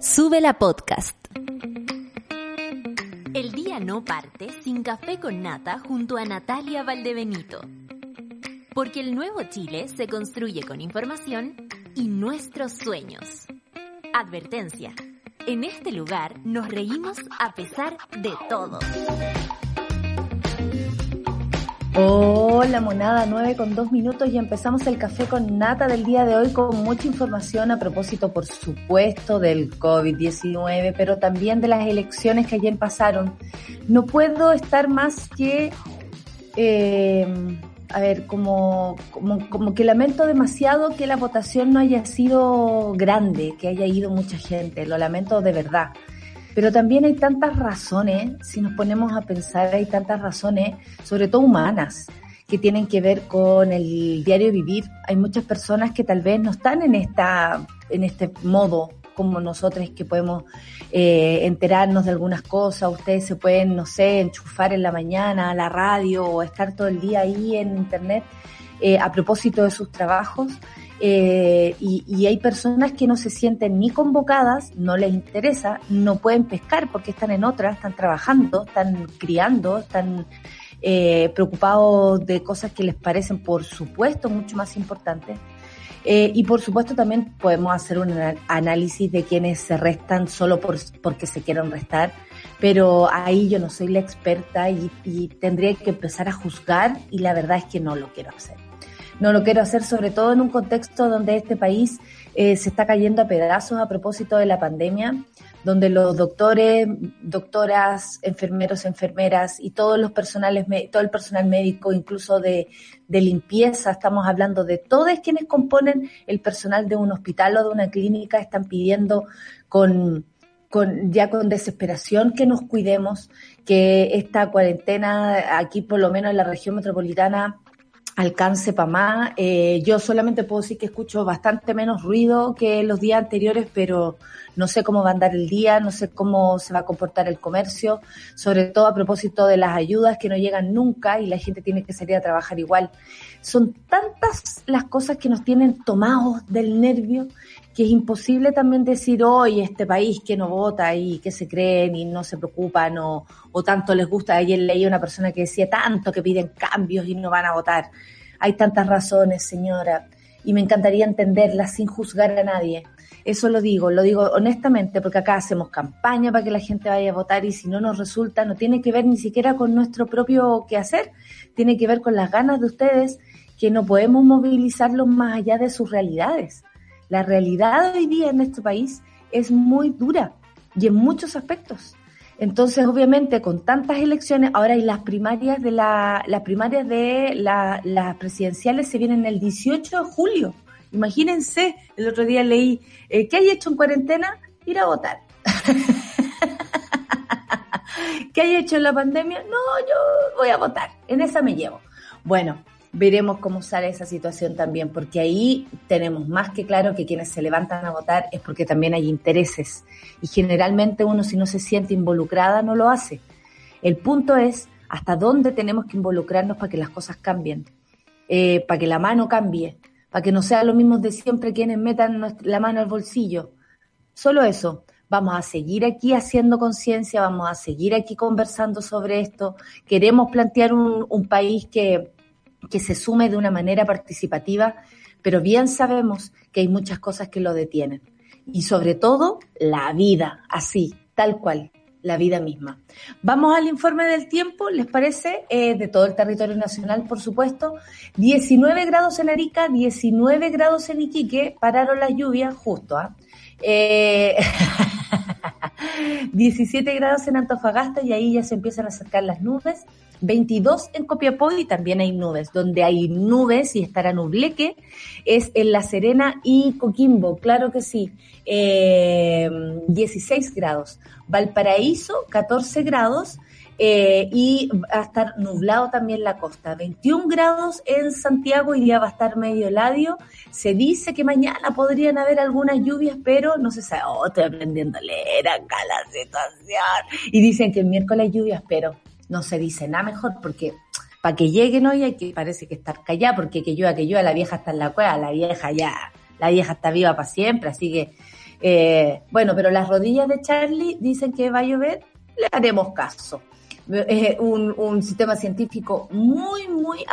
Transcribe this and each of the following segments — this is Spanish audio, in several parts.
Sube la podcast. El día no parte sin café con nata junto a Natalia Valdebenito. Porque el nuevo Chile se construye con información y nuestros sueños. Advertencia. En este lugar nos reímos a pesar de todo. Hola monada, 9 con 2 minutos y empezamos el café con nata del día de hoy con mucha información a propósito, por supuesto, del COVID-19, pero también de las elecciones que ayer pasaron. No puedo estar más que, eh, a ver, como, como, como que lamento demasiado que la votación no haya sido grande, que haya ido mucha gente, lo lamento de verdad. Pero también hay tantas razones, si nos ponemos a pensar, hay tantas razones, sobre todo humanas, que tienen que ver con el diario vivir. Hay muchas personas que tal vez no están en esta, en este modo como nosotros que podemos eh, enterarnos de algunas cosas. Ustedes se pueden, no sé, enchufar en la mañana a la radio o estar todo el día ahí en internet eh, a propósito de sus trabajos. Eh, y, hay personas que no se sienten ni convocadas, no les interesa, no pueden pescar porque están en otras, están trabajando, están criando, están eh, preocupados de cosas que les parecen, por supuesto, mucho más importantes. Eh, y por supuesto también podemos hacer un análisis de quienes se restan solo por, porque se quieren restar, pero ahí yo no soy la experta y tendría que empezar a juzgar y la verdad es que no lo quiero hacer. No lo quiero hacer sobre todo en un contexto donde este país eh, se está cayendo a pedazos a propósito de la pandemia, donde los doctores, doctoras, enfermeros, enfermeras y todos los personales, todo el personal médico, incluso de, limpieza, estamos hablando de todos quienes componen el personal de un hospital o de una clínica, están pidiendo con, ya con desesperación que nos cuidemos, que esta cuarentena aquí por lo menos en la región metropolitana alcance para más. Eh, yo solamente puedo decir que escucho bastante menos ruido que los días anteriores, pero no sé cómo va a andar el día, no sé cómo se va a comportar el comercio, sobre todo a propósito de las ayudas que no llegan nunca y la gente tiene que salir a trabajar igual. Son tantas las cosas que nos tienen tomados del nervio que es imposible también decir hoy este país que no vota y que se creen y no se preocupan o, o tanto les gusta. Ayer leí una persona que decía tanto que piden cambios y no van a votar. Hay tantas razones, señora, y me encantaría entenderlas sin juzgar a nadie. Eso lo digo, lo digo honestamente, porque acá hacemos campaña para que la gente vaya a votar y si no nos resulta, no tiene que ver ni siquiera con nuestro propio quehacer, tiene que ver con las ganas de ustedes que no podemos movilizarlos más allá de sus realidades. La realidad hoy día en este país es muy dura y en muchos aspectos. Entonces, obviamente, con tantas elecciones, ahora hay las primarias de la, las primarias de la, las presidenciales se vienen el 18 de julio. Imagínense, el otro día leí, eh, ¿qué hay hecho en cuarentena? Ir a votar. ¿Qué hay hecho en la pandemia? No, yo voy a votar. En esa me llevo. Bueno, veremos cómo sale esa situación también, porque ahí tenemos más que claro que quienes se levantan a votar es porque también hay intereses y generalmente uno si no se siente involucrada no lo hace. El punto es hasta dónde tenemos que involucrarnos para que las cosas cambien, eh, para que la mano cambie, para que no sea lo mismo de siempre quienes metan la mano al bolsillo. Solo eso. Vamos a seguir aquí haciendo conciencia, vamos a seguir aquí conversando sobre esto. Queremos plantear un, un país que, que se sume de una manera participativa, pero bien sabemos que hay muchas cosas que lo detienen. Y sobre todo, la vida, así, tal cual, la vida misma. Vamos al informe del tiempo, ¿les parece? Eh, de todo el territorio nacional, por supuesto. 19 grados en Arica, 19 grados en Iquique, pararon las lluvias justo, ¿ah? Eh, 17 grados en Antofagasta y ahí ya se empiezan a acercar las nubes. 22 en Copiapó y también hay nubes. Donde hay nubes y estará nubleque es en La Serena y Coquimbo, claro que sí. Eh, 16 grados. Valparaíso, 14 grados. Eh, y va a estar nublado también la costa. 21 grados en Santiago, y día va a estar medio heladio. Se dice que mañana podrían haber algunas lluvias, pero no se sabe. Oh, estoy aprendiendo a leer acá la situación. Y dicen que el miércoles lluvias, pero no se dice nada mejor porque para que lleguen hoy hay que parece que estar callada porque que llueva, que llueva, la vieja está en la cueva, la vieja ya, la vieja está viva para siempre, así que Eh, bueno, pero las rodillas de Charlie dicen que va a llover, le haremos caso. Eh, un, un, sistema científico muy, muy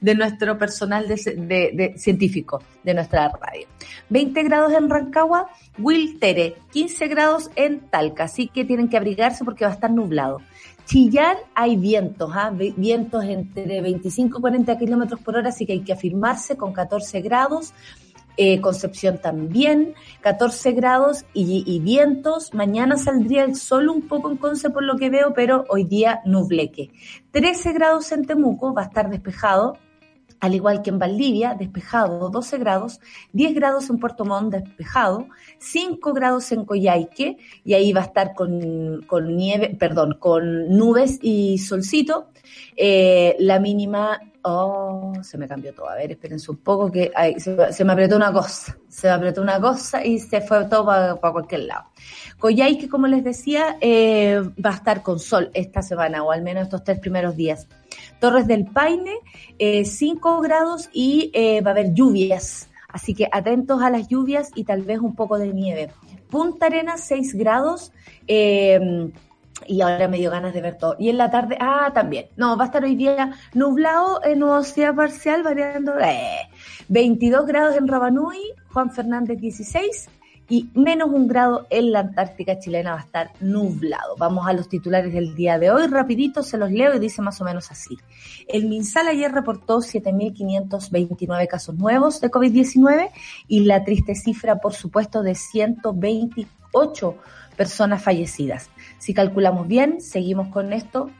de nuestro personal de, de, científico de nuestra radio. 20 grados en Rancagua, Will Tere, 15 grados en Talca, así que tienen que abrigarse porque va a estar nublado. Chillán hay vientos, ¿ah? vientos entre 25 y 40 kilómetros por hora, así que hay que afirmarse con 14 grados. Eh, Concepción también, 14 grados y, vientos. Mañana saldría el sol un poco en Conce por lo que veo, pero hoy día nubleque. 13 grados en Temuco, va a estar despejado, al igual que en Valdivia, despejado 12 grados, 10 grados en Puerto Montt, despejado, 5 grados en Coyhaique, y ahí va a estar con, con nieve, perdón, con nubes y solcito. Eh, la mínima Oh, se me cambió todo. A ver, espérense un poco que se, me apretó una cosa. Se me apretó una cosa y se fue todo para, cualquier lado. que como les decía, eh, va a estar con sol esta semana, o al menos estos tres primeros días. Torres del Paine, 5 eh, grados y eh, va a haber lluvias. Así que atentos a las lluvias y tal vez un poco de nieve. Punta Arenas, 6 grados. Eh, y ahora me dio ganas de ver todo. Y en la tarde, ah, también. No, va a estar hoy día nublado, en nubosidad parcial, variando. Eh, 22 grados en Rabanui, Juan Fernández 16 y menos un grado en la Antártica chilena va a estar nublado. Vamos a los titulares del día de hoy, rapidito se los leo y dice más o menos así. El MinSal ayer reportó 7.529 casos nuevos de COVID-19 y la triste cifra, por supuesto, de 128 personas fallecidas. Si calculamos bien, seguimos con esto,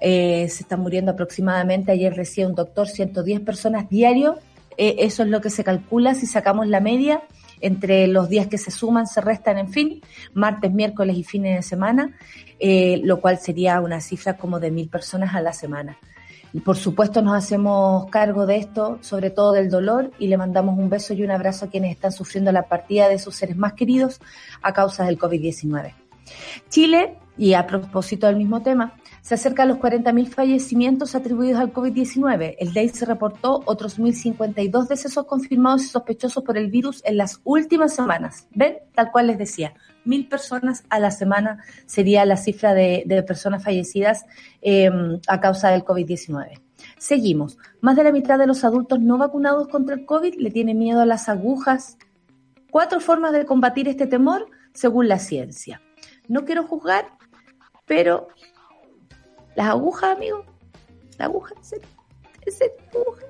eh, se están muriendo aproximadamente, ayer decía un doctor, 110 personas diario, eh, eso es lo que se calcula si sacamos la media entre los días que se suman, se restan, en fin, martes, miércoles y fines de semana, eh, lo cual sería una cifra como de mil personas a la semana. Y por supuesto nos hacemos cargo de esto, sobre todo del dolor, y le mandamos un beso y un abrazo a quienes están sufriendo la partida de sus seres más queridos a causa del COVID-19. Chile, y a propósito del mismo tema, se acerca a los 40.000 fallecimientos atribuidos al COVID-19. El DEI se reportó otros 1.052 decesos confirmados y sospechosos por el virus en las últimas semanas. ¿Ven? Tal cual les decía, mil personas a la semana sería la cifra de, personas fallecidas em, a causa del COVID-19. Seguimos. Más de la mitad de los adultos no vacunados contra el COVID le tienen miedo a las agujas. Cuatro formas de combatir este temor según la ciencia. No quiero juzgar, pero las agujas, amigo, la aguja, ese, ese aguja,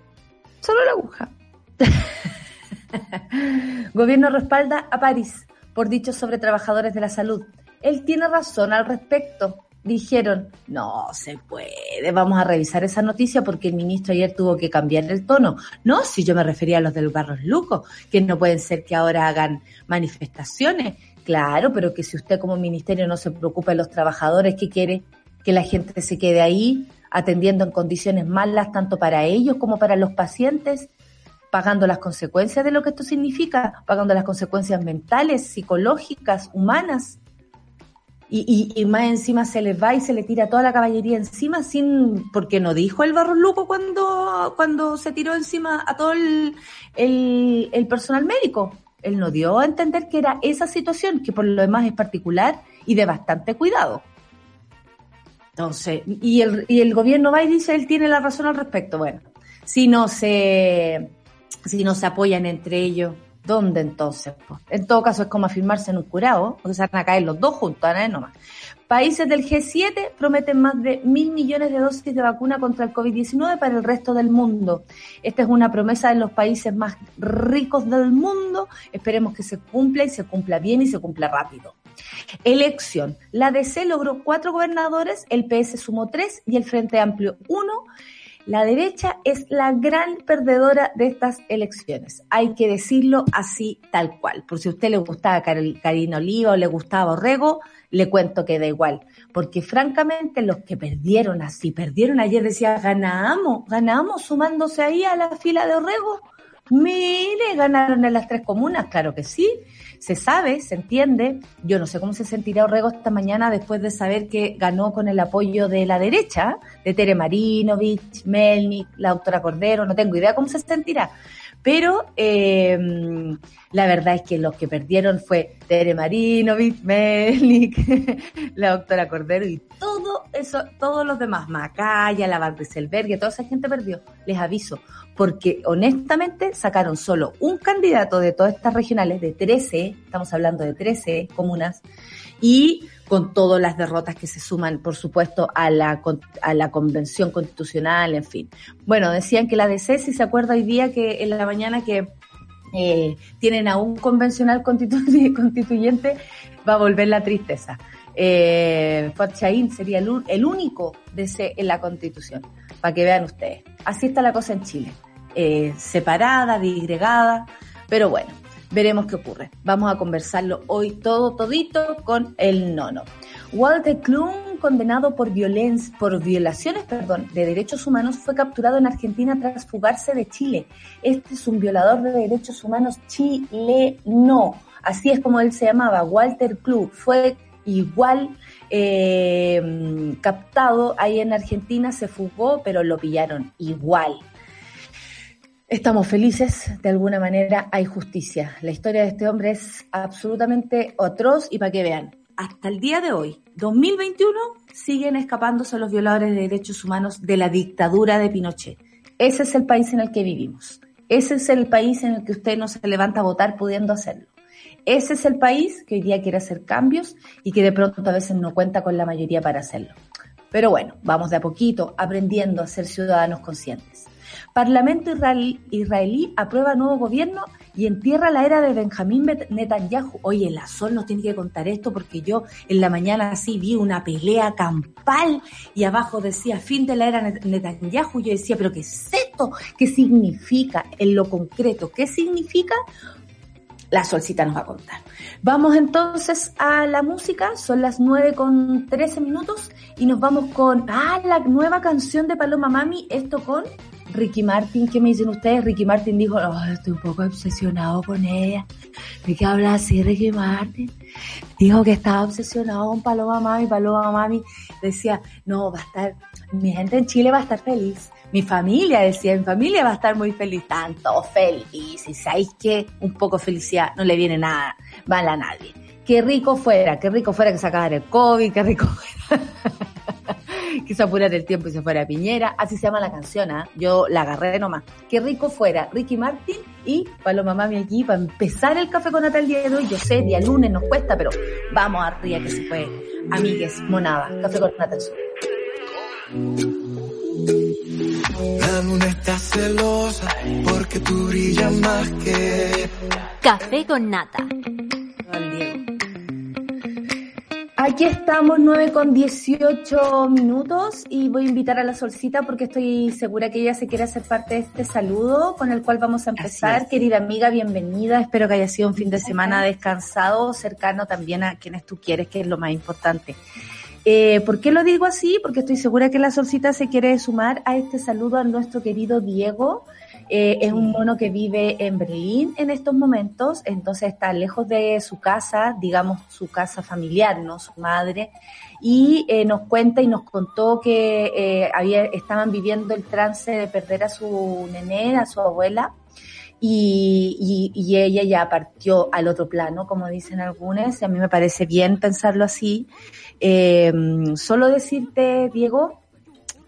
solo la aguja. Gobierno respalda a París por dichos sobre trabajadores de la salud. Él tiene razón al respecto. Dijeron, no se puede, vamos a revisar esa noticia porque el ministro ayer tuvo que cambiar el tono. No, si yo me refería a los del Barros Luco, que no pueden ser que ahora hagan manifestaciones, Claro, pero que si usted como ministerio no se preocupa de los trabajadores, ¿qué quiere? Que la gente se quede ahí atendiendo en condiciones malas tanto para ellos como para los pacientes, pagando las consecuencias de lo que esto significa, pagando las consecuencias mentales, psicológicas, humanas. Y, y, más encima se les va y se le tira toda la caballería encima sin porque no dijo el barro Luco cuando cuando se tiró encima a todo el, el personal médico él no dio a entender que era esa situación, que por lo demás es particular y de bastante cuidado. Entonces, y el, y el gobierno va y dice, él tiene la razón al respecto. Bueno, si no se, si no se apoyan entre ellos, ¿dónde entonces? en todo caso es como afirmarse en un curado, porque se van a caer los dos juntos, ¿eh? Nomás. Países del G7 prometen más de mil millones de dosis de vacuna contra el COVID-19 para el resto del mundo. Esta es una promesa de los países más ricos del mundo. Esperemos que se cumpla y se cumpla bien y se cumpla rápido. Elección. La DC logró cuatro gobernadores, el PS sumó tres y el Frente Amplio uno. La derecha es la gran perdedora de estas elecciones. Hay que decirlo así tal cual. Por si a usted le gustaba Karina Oliva o le gustaba Orrego, le cuento que da igual. Porque francamente los que perdieron así, perdieron ayer, decía, ganamos, ganamos sumándose ahí a la fila de Orrego. Mire, ganaron en las tres comunas, claro que sí, se sabe, se entiende. Yo no sé cómo se sentirá Orrego esta mañana después de saber que ganó con el apoyo de la derecha, de Tere Marinovich, Melnik, la doctora Cordero, no tengo idea cómo se sentirá. Pero eh, La verdad es que los que perdieron fue Tere Marinovich, Melik, la doctora Cordero y todo eso, todos los demás, Macaya, la Barriselbergue, toda esa gente perdió. Les aviso, porque honestamente sacaron solo un candidato de todas estas regionales, de 13, estamos hablando de 13 comunas, y con todas las derrotas que se suman, por supuesto, a la, a la convención constitucional, en fin. Bueno, decían que la DC, si se acuerda hoy día que en la mañana que eh, tienen a un convencional constituyente, va a volver la tristeza. Eh, Chaín sería el, el único DC en la constitución, para que vean ustedes. Así está la cosa en Chile. Eh, separada, disgregada, pero bueno, veremos qué ocurre. Vamos a conversarlo hoy todo, todito con el nono. Walter Klum, condenado por, por violaciones perdón, de derechos humanos, fue capturado en Argentina tras fugarse de Chile. Este es un violador de derechos humanos chileno. Así es como él se llamaba, Walter Klum. Fue igual eh, captado ahí en Argentina, se fugó, pero lo pillaron igual. Estamos felices, de alguna manera hay justicia. La historia de este hombre es absolutamente atroz y para que vean, hasta el día de hoy, 2021, siguen escapándose los violadores de derechos humanos de la dictadura de Pinochet. Ese es el país en el que vivimos. Ese es el país en el que usted no se levanta a votar pudiendo hacerlo. Ese es el país que hoy día quiere hacer cambios y que de pronto a veces no cuenta con la mayoría para hacerlo. Pero bueno, vamos de a poquito aprendiendo a ser ciudadanos conscientes. Parlamento israelí, aprueba nuevo gobierno y entierra la era de Benjamín Netanyahu. Oye, la Sol nos tiene que contar esto porque yo en la mañana así vi una pelea campal y abajo decía fin de la era Netanyahu. Yo decía, pero ¿qué es esto? ¿Qué significa en lo concreto? ¿Qué significa? La Solcita nos va a contar. Vamos entonces a la música, son las 9 con 13 minutos y nos vamos con, ah, la nueva canción de Paloma Mami, esto con Ricky Martin, ¿qué me dicen ustedes? Ricky Martin dijo, oh, estoy un poco obsesionado con ella. ¿De qué habla así Ricky Martin? Dijo que estaba obsesionado con Paloma Mami, Paloma Mami decía, no, va a estar, mi gente en Chile va a estar feliz. Mi familia decía, mi familia va a estar muy feliz, tanto feliz. Y sabéis que un poco felicidad no le viene nada mal a nadie. Qué rico fuera, qué rico fuera que se acabara el COVID, qué rico fuera. Quiso apurar el tiempo y se fuera a Piñera. Así se llama la canción, ¿ah? Yo la agarré nomás. Qué rico fuera Ricky Martin y Paloma Mami aquí para empezar el café con Natal día de hoy. Yo sé, día lunes nos cuesta, pero vamos arriba que se fue. Amigues, monada. Café con Natal La luna está celosa porque tú brillas más que... Café con Nata. Aquí estamos 9 con 18 minutos y voy a invitar a la Solcita porque estoy segura que ella se quiere hacer parte de este saludo con el cual vamos a empezar. Querida amiga, bienvenida. Espero que haya sido un fin de semana descansado, cercano también a quienes tú quieres, que es lo más importante. Eh, ¿Por qué lo digo así? Porque estoy segura que la Solcita se quiere sumar a este saludo a nuestro querido Diego, eh, es un mono que vive en Berlín en estos momentos, entonces está lejos de su casa, digamos su casa familiar, ¿no? Su madre. Y eh, nos cuenta y nos contó que eh, había, estaban viviendo el trance de perder a su nené, a su abuela. Y, y, ella ya partió al otro plano, como dicen algunos, y a mí me parece bien pensarlo así. solo decirte, Diego,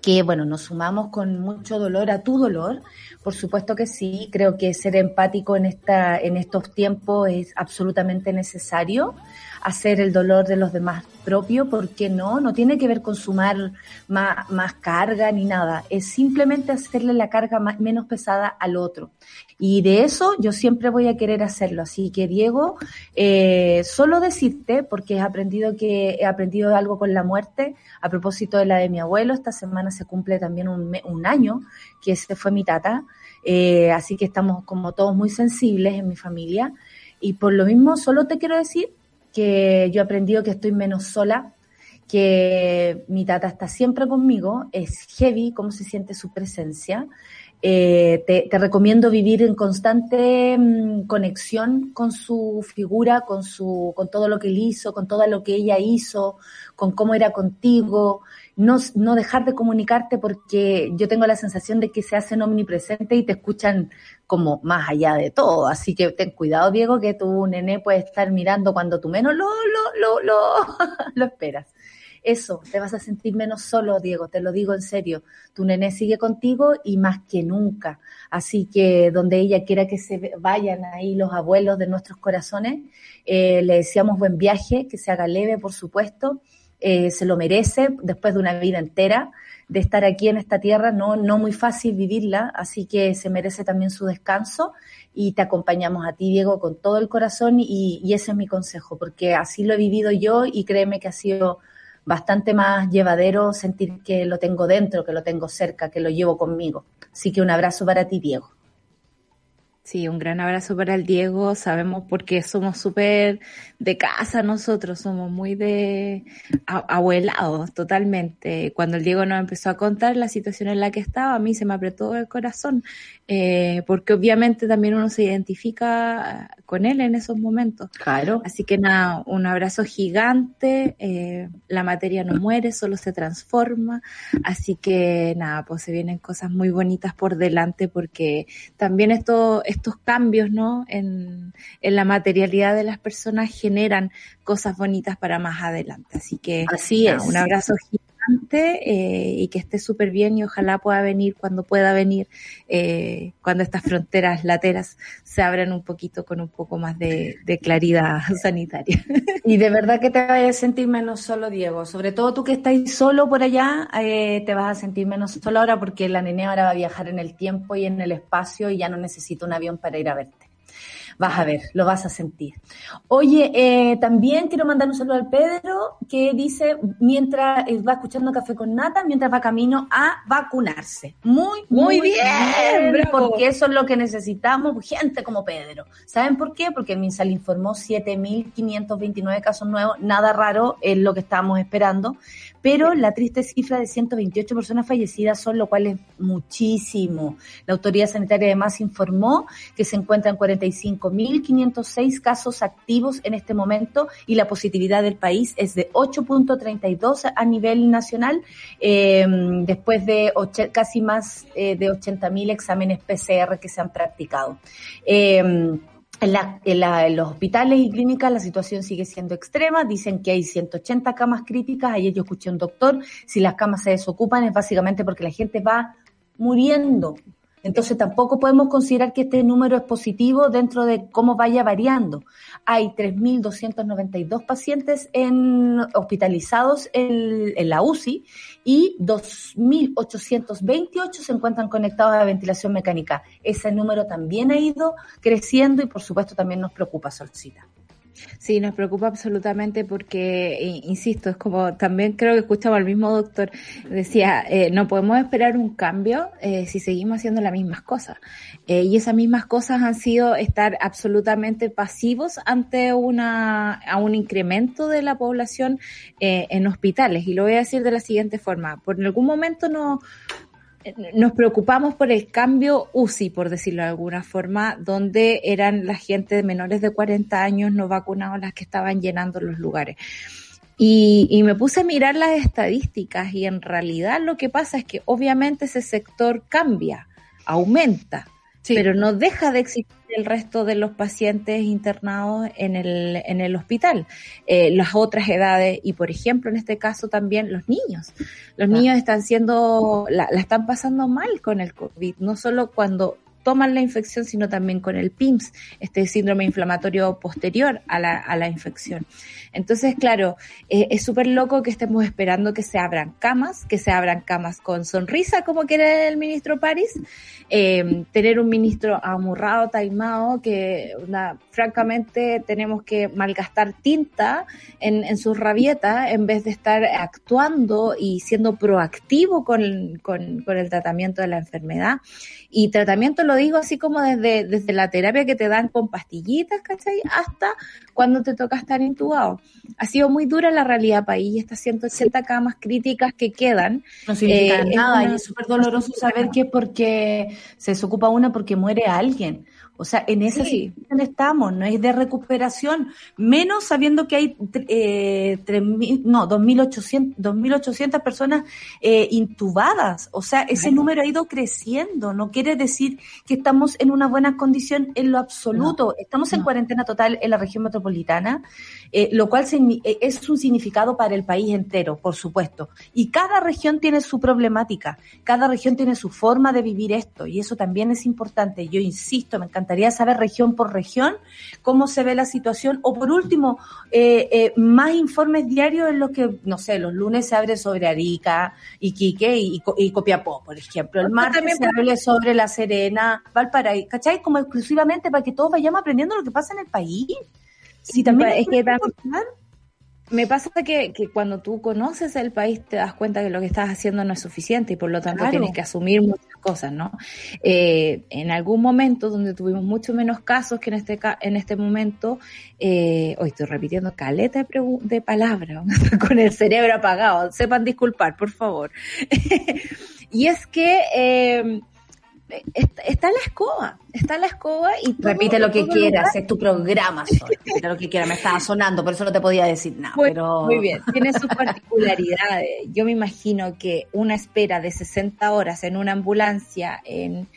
que bueno, nos sumamos con mucho dolor a tu dolor, por supuesto que sí, creo que ser empático en, esta, en estos tiempos es absolutamente necesario. Hacer el dolor de los demás propio, ¿por qué no? No tiene que ver con sumar más, más carga ni nada, es simplemente hacerle la carga menos pesada al otro. Y de eso yo siempre voy a querer hacerlo. Así que Diego, eh, solo decirte, porque he aprendido que he aprendido algo con la muerte, a propósito de la de mi abuelo, esta semana se cumple también un, un año que ese fue mi tata. Eh, así que estamos como todos muy sensibles en mi familia. Y por lo mismo, solo te quiero decir que yo he aprendido que estoy menos sola, que mi tata está siempre conmigo, es heavy cómo se siente su presencia. Eh, te, recomiendo vivir en constante mm, conexión con su figura, con su, con todo lo que él hizo, con todo lo que ella hizo, con cómo era contigo, no, no dejar de comunicarte porque yo tengo la sensación de que se hacen omnipresentes y te escuchan como más allá de todo. Así que ten cuidado, Diego, que tu nené puede estar mirando cuando tú menos lo, lo, lo, lo, lo esperas eso, te vas a sentir menos solo, Diego, te lo digo en serio. Tu nené sigue contigo y más que nunca. Así que donde ella quiera que se vayan ahí los abuelos de nuestros corazones, eh, le deseamos buen viaje, que se haga leve, por supuesto. Eh, se lo merece después de una vida entera de estar aquí en esta tierra, no, no muy fácil vivirla, así que se merece también su descanso y te acompañamos a ti, Diego, con todo el corazón y, y ese es mi consejo, porque así lo he vivido yo y créeme que ha sido bastante más llevadero sentir que lo tengo dentro, que lo tengo cerca, que lo llevo conmigo. Así que un abrazo para ti, Diego. Sí, un gran abrazo para el Diego. Sabemos porque somos súper de casa nosotros, somos muy de abuelados totalmente. Cuando el Diego nos empezó a contar la situación en la que estaba, a mí se me apretó el corazón, eh, porque obviamente también uno se identifica con él en esos momentos. Claro. Así que nada, un abrazo gigante. Eh, la materia no muere, solo se transforma. Así que nada, pues se vienen cosas muy bonitas por delante porque también esto estos cambios ¿no? en, la materialidad de las personas generan cosas bonitas para más adelante. Así que Así es. un abrazo gigante eh, y que esté súper bien y ojalá pueda venir cuando pueda venir, eh, cuando estas fronteras lateras se abran un poquito con un poco más de, claridad sanitaria. Y de verdad que te vayas a sentir menos solo, Diego. Sobre todo tú que estás solo por allá, eh, te vas a sentir menos solo ahora porque la nene ahora va a viajar en el tiempo y en el espacio y ya no necesita un avión para ir a verte. Vas a ver, lo vas a sentir. Oye, eh, también quiero mandar un saludo al Pedro que dice, mientras eh, va escuchando Café con Nata, mientras va camino a vacunarse. Muy, muy, bien, porque eso es lo que necesitamos, gente como Pedro. ¿Saben por qué? Porque el MinSal informó 7.529 casos nuevos, nada raro, es lo que estábamos esperando, pero la triste cifra de 128 personas fallecidas son, lo cual es muchísimo. La autoridad sanitaria además informó que se encuentran 45.506 casos activos en este momento y la positividad del país es de 8.32 a nivel nacional, eh, después de casi más eh, de 80.000 exámenes PCR que se han practicado. Eh, en, los hospitales y clínicas la situación sigue siendo extrema, dicen que hay 180 camas críticas, ayer yo escuché un doctor, si las camas se desocupan es básicamente porque la gente va muriendo, entonces tampoco podemos considerar que este número es positivo dentro de cómo vaya variando. Hay 3.292 pacientes en, hospitalizados en, la UCI y 2.828 se encuentran conectados a la ventilación mecánica. Ese número también ha ido creciendo y por supuesto también nos preocupa, Solcita. Sí, nos preocupa absolutamente porque, insisto, es como también creo que escuchaba al mismo doctor, decía, eh, no podemos esperar un cambio eh, si seguimos haciendo las mismas cosas. Eh, y esas mismas cosas han sido estar absolutamente pasivos ante una, a un incremento de la población en hospitales. Y lo voy a decir de la siguiente forma, por algún momento no, nos preocupamos por el cambio UCI, por decirlo de alguna forma, donde eran la gente de menores de 40 años no vacunados las que estaban llenando los lugares. Y, y, me puse a mirar las estadísticas y en realidad lo que pasa es que obviamente ese sector cambia, aumenta, pero no deja de existir el resto de los pacientes internados en el, en el hospital, eh, las otras edades y, por ejemplo, en este caso también los niños. Los niños están siendo, la, la están pasando mal con el COVID, no solo cuando toman la infección, sino también con el PIMS, este síndrome inflamatorio posterior a la, a la infección. Entonces, claro, eh, es súper loco que estemos esperando que se abran camas, que se abran camas con sonrisa, como quiere el ministro París, eh, tener un ministro amurrado, taimado, que francamente tenemos que malgastar tinta en, en sus rabietas en vez de estar actuando y siendo proactivo con, el tratamiento de la enfermedad. Y tratamiento lo digo así como desde, desde la terapia que te dan con pastillitas, ¿cachai? Hasta cuando te toca estar intubado. Ha sido muy dura la realidad país y estas 180 camas críticas que quedan. No significan eh, nada y es súper doloroso saber que es porque se desocupa una porque muere alguien O sea, en esa situación estamos, no es de recuperación, menos sabiendo que hay eh, 3, no, 2.800, 2.800 personas eh, intubadas. O sea, ese número ha ido creciendo. No quiere decir que estamos en una buena condición en lo absoluto. estamos en cuarentena total en la región metropolitana, eh, lo cual eh, es un significado para el país entero, por supuesto. Y cada región tiene su problemática, cada región tiene su forma de vivir esto, y eso también es importante. Yo insisto, me encanta gustaría saber región por región cómo se ve la situación. O por último, eh, eh, más informes diarios en los que, no sé, los lunes se abre sobre Arica, Iquique y, y Copiapó, por ejemplo. El martes se hable sobre La Serena, Valparaíso, ¿cachai? Como exclusivamente para que todos vayamos aprendiendo lo que pasa en el país. Si también es que me pasa que, que, cuando tú conoces el país te das cuenta que lo que estás haciendo no es suficiente y por lo tanto tienes que asumir muchas cosas, ¿no? Eh, en algún momento donde tuvimos mucho menos casos que en este en este momento, eh, hoy estoy repitiendo caleta de, palabras con el cerebro apagado, sepan disculpar, por favor. y es que eh, está, la escoba, está la escoba y repite lo que quieras, es tu programa, repite lo que quieras, me estaba sonando, por eso no te podía decir nada. pero... Muy bien, tiene sus particularidades. Yo me imagino que una espera de 60 horas en una ambulancia en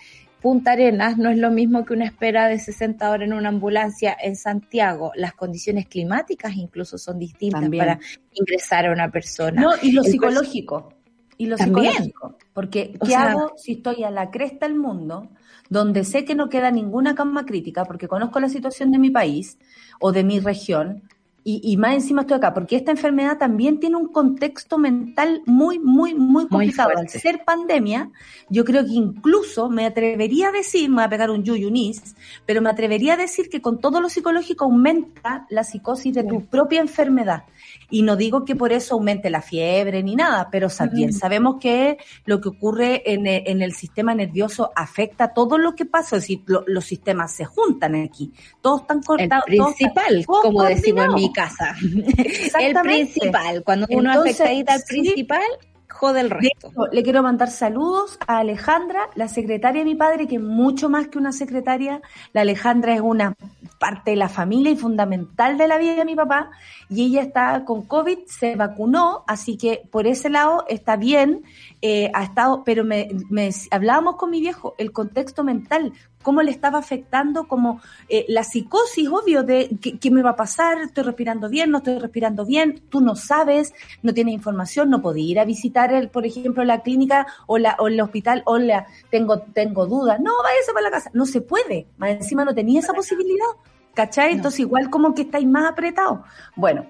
Punta Arenas no es lo mismo que una espera de 60 horas en una ambulancia en Santiago. Las condiciones climáticas incluso son distintas para ingresar a una persona. No, y lo psicológico y lo psicológico. Porque, ¿qué hago si estoy a la cresta del mundo, donde sé que no queda ninguna cama crítica, porque conozco la situación de mi país o de mi región, y, más encima estoy acá, porque esta enfermedad también tiene un contexto mental muy, muy, muy complicado. Al ser pandemia, yo creo que incluso me atrevería a decir, me voy a pegar un yuyunis, pero me atrevería a decir que con todo lo psicológico aumenta la psicosis de tu propia enfermedad. Y no digo que por eso aumente la fiebre ni nada, pero bien. Sabemos que lo que ocurre en el, sistema nervioso afecta todo lo que pasa, es decir, los sistemas se juntan aquí, todos están cortados. El principal, como decimos en mi casa. El principal, cuando uno Entonces, afecta al principal, jode el resto. le quiero mandar saludos a Alejandra, la secretaria de mi padre, que es mucho más que una secretaria. La Alejandra es una parte de la familia y fundamental de la vida de mi papá y ella está con COVID, se vacunó, así que por ese lado está bien, eh, ha estado, pero me, me, hablábamos con mi viejo, el contexto mental, cómo le estaba afectando, como eh, la psicosis, obvio, de qué, me va a pasar, estoy respirando bien, no estoy respirando bien, tú no sabes, no tienes información, no podía ir a visitar, el, por ejemplo, la clínica o, la, o el hospital, o la, tengo, tengo dudas, no, váyase para la casa, no se puede, más encima no tenía esa posibilidad. ¿Cachai? Entonces igual como que estáis más apretados. Bueno,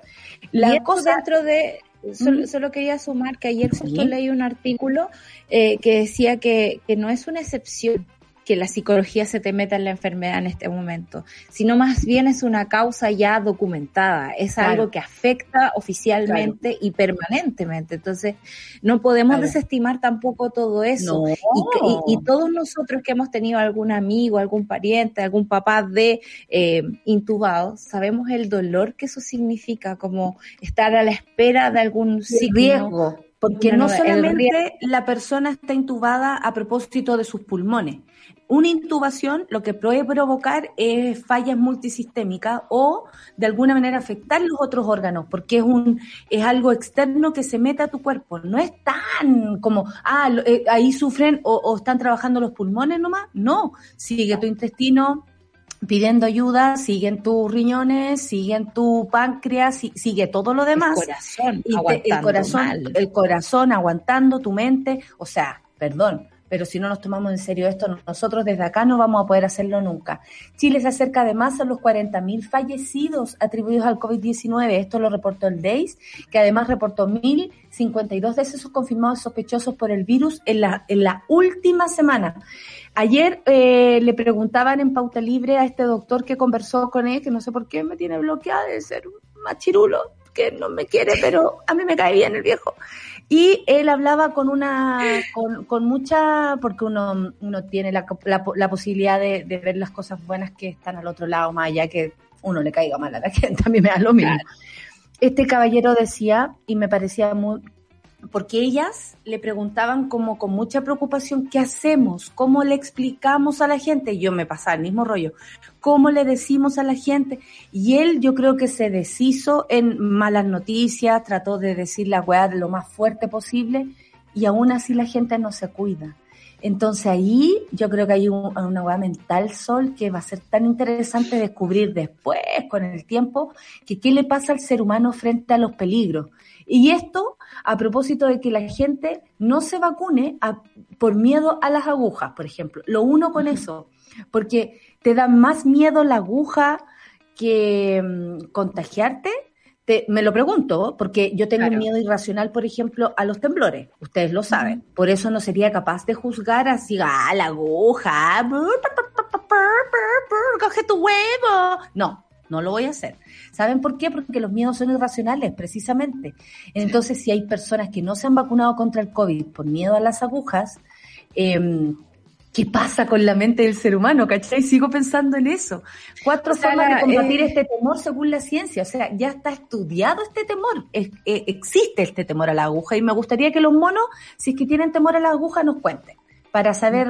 la cosa dentro de Solo, quería sumar que ayer justo leí un artículo eh, que decía que, que, no es una excepción que la psicología se te meta en la enfermedad en este momento, sino más bien es una causa ya documentada, es algo que afecta oficialmente y permanentemente. Entonces, no podemos desestimar tampoco todo eso. Y, todos nosotros que hemos tenido algún amigo, algún pariente, algún papá de eh, intubado, sabemos el dolor que eso significa, como estar a la espera de algún riesgo. Porque no, solamente la persona está intubada a propósito de sus pulmones, una intubación lo que puede provocar es fallas multisistémicas o de alguna manera afectar los otros órganos, porque es un es algo externo que se mete a tu cuerpo. No es tan como, ah, eh, ahí sufren o, están trabajando los pulmones nomás. No, sigue tu intestino pidiendo ayuda, siguen tus riñones, siguen tu páncreas, sigue todo lo demás. El corazón, el corazón, el corazón aguantando tu mente, o sea, perdón, pero si no nos tomamos en serio esto, nosotros desde acá no vamos a poder hacerlo nunca. Chile se acerca además a los 40.000 fallecidos atribuidos al COVID-19. Esto lo reportó el DEIS, que además reportó 1.052 decesos confirmados sospechosos por el virus en la, en la última semana. Ayer eh, le preguntaban en Pauta Libre a este doctor que conversó con él, que no sé por qué me tiene bloqueada de ser un machirulo, que no me quiere, pero a mí me cae bien el viejo. Y él hablaba con una, con, con mucha, porque uno, uno tiene la, la, posibilidad de, de, ver las cosas buenas que están al otro lado, más allá que uno le caiga mal a la gente, a mí me da lo mismo. Este caballero decía, y me parecía muy, porque ellas le preguntaban como con mucha preocupación, ¿qué hacemos? ¿Cómo le explicamos a la gente? yo me pasaba el mismo rollo. ¿Cómo le decimos a la gente? Y él yo creo que se deshizo en malas noticias, trató de decir la weá lo más fuerte posible y aún así la gente no se cuida. Entonces ahí yo creo que hay una hueá mental, Sol, que va a ser tan interesante descubrir después, con el tiempo, que qué le pasa al ser humano frente a los peligros. Y esto a propósito de que la gente no se vacune por miedo a las agujas, por ejemplo. Lo uno con eso, porque te da más miedo la aguja que mm, contagiarte me lo pregunto, porque yo tengo un miedo irracional, por ejemplo, a los temblores. Ustedes lo saben. Por eso no sería capaz de juzgar así, ah, la aguja, coge tu huevo. No, no lo voy a hacer. ¿Saben por qué? Porque los miedos son irracionales, precisamente. Entonces, si hay personas que no se han vacunado contra el COVID por miedo a las agujas, eh, ¿Qué pasa con la mente del ser humano? ¿Cachai? Sigo pensando en eso. Cuatro formas de combatir eh, este temor según la ciencia. O sea, ya está estudiado este temor. Eh, existe este temor a la aguja y me gustaría que los monos, si es que tienen temor a la aguja, nos cuenten para saber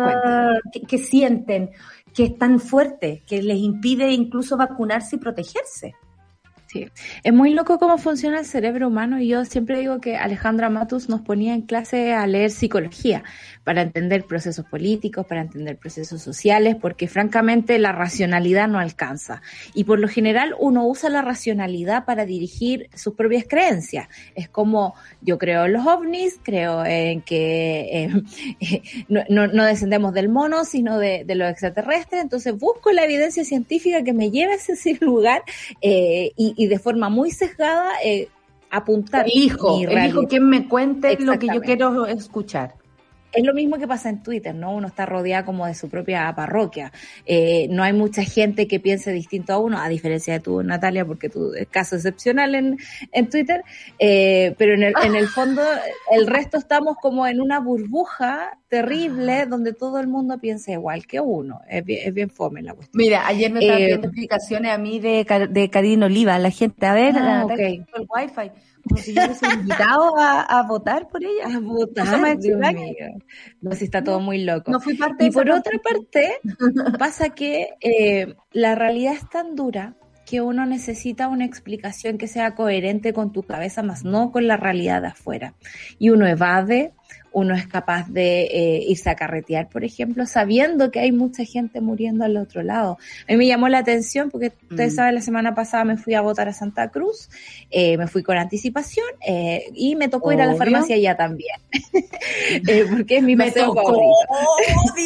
qué, sienten, qué es tan fuerte, que les impide incluso vacunarse y protegerse. Sí, es muy loco cómo funciona el cerebro humano y yo siempre digo que Alejandra Matus nos ponía en clase a leer psicología para entender procesos políticos, para entender procesos sociales, porque francamente la racionalidad no alcanza. Y por lo general uno usa la racionalidad para dirigir sus propias creencias. Es como yo creo en los ovnis, creo en que eh, no, descendemos del mono, sino de, los extraterrestres, entonces busco la evidencia científica que me lleve a ese lugar eh, y y de forma muy sesgada eh, apuntar. Elijo, elijo quien me cuente lo que yo quiero escuchar es lo mismo que pasa en Twitter, ¿no? Uno está rodeado como de su propia parroquia. Eh, no hay mucha gente que piense distinto a uno, a diferencia de tú, Natalia, porque tú es caso excepcional en, en Twitter. Eh, pero en el, en el fondo, el resto estamos como en una burbuja terrible donde todo el mundo piensa igual que uno. Es bien, es bien fome la cuestión. Mira, ayer me estaban eh, explicaciones a mí de, de Karina Oliva, la gente, a ver, ah, el wifi yo hubiese invitado a, votar por ella. A votar, No, si está todo muy loco. No fui parte Y por otra parte, pasa que eh, la realidad es tan dura que uno necesita una explicación que sea coherente con tu cabeza, más no con la realidad de afuera. Y uno evade, uno es capaz de eh, irse a carretear, por ejemplo, sabiendo que hay mucha gente muriendo al otro lado. A mí me llamó la atención porque ustedes mm. saben, la semana pasada me fui a votar a Santa Cruz, eh, me fui con anticipación eh, y me tocó ir a la farmacia ya también, porque es mi me tocó,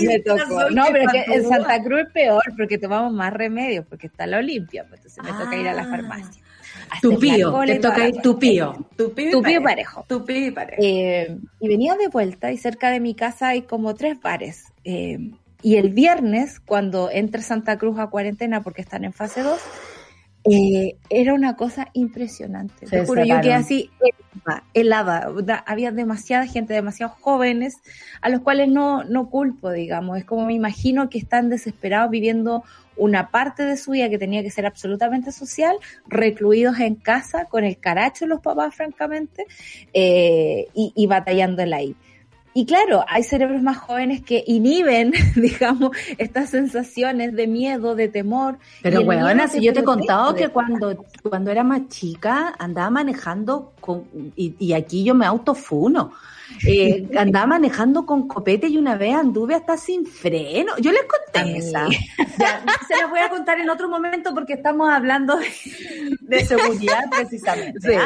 me tocó. No, pero que en Santa Cruz es peor porque tomamos más remedios porque está la Olimpia, pues entonces me toca ir a la ah. farmacia. Tupío, te toca ir tupío. Tupío, parejo. Tupío y parejo. Eh, y venía de vuelta y cerca de mi casa hay como tres bares. Eh, y el viernes, cuando entra Santa Cruz a cuarentena porque están en fase 2, eh, era una cosa impresionante. Te juro, yo quedé así helada, Había demasiada gente, demasiados jóvenes, a los cuales no, no culpo, digamos. Es como me imagino que están desesperados viviendo una parte de su vida que tenía que ser absolutamente social, recluidos en casa, con el caracho los papás, francamente, eh, y, y batallándola ahí. Y claro, hay cerebros más jóvenes que inhiben, digamos, estas sensaciones de miedo, de temor. Pero bueno, si yo te he contado que cuando, cuando era más chica andaba manejando con, y, aquí yo me autofuno. Eh, andaba manejando con copete y una vez anduve hasta sin freno. Yo les conté esa. se las voy a contar en otro momento porque estamos hablando de, seguridad precisamente.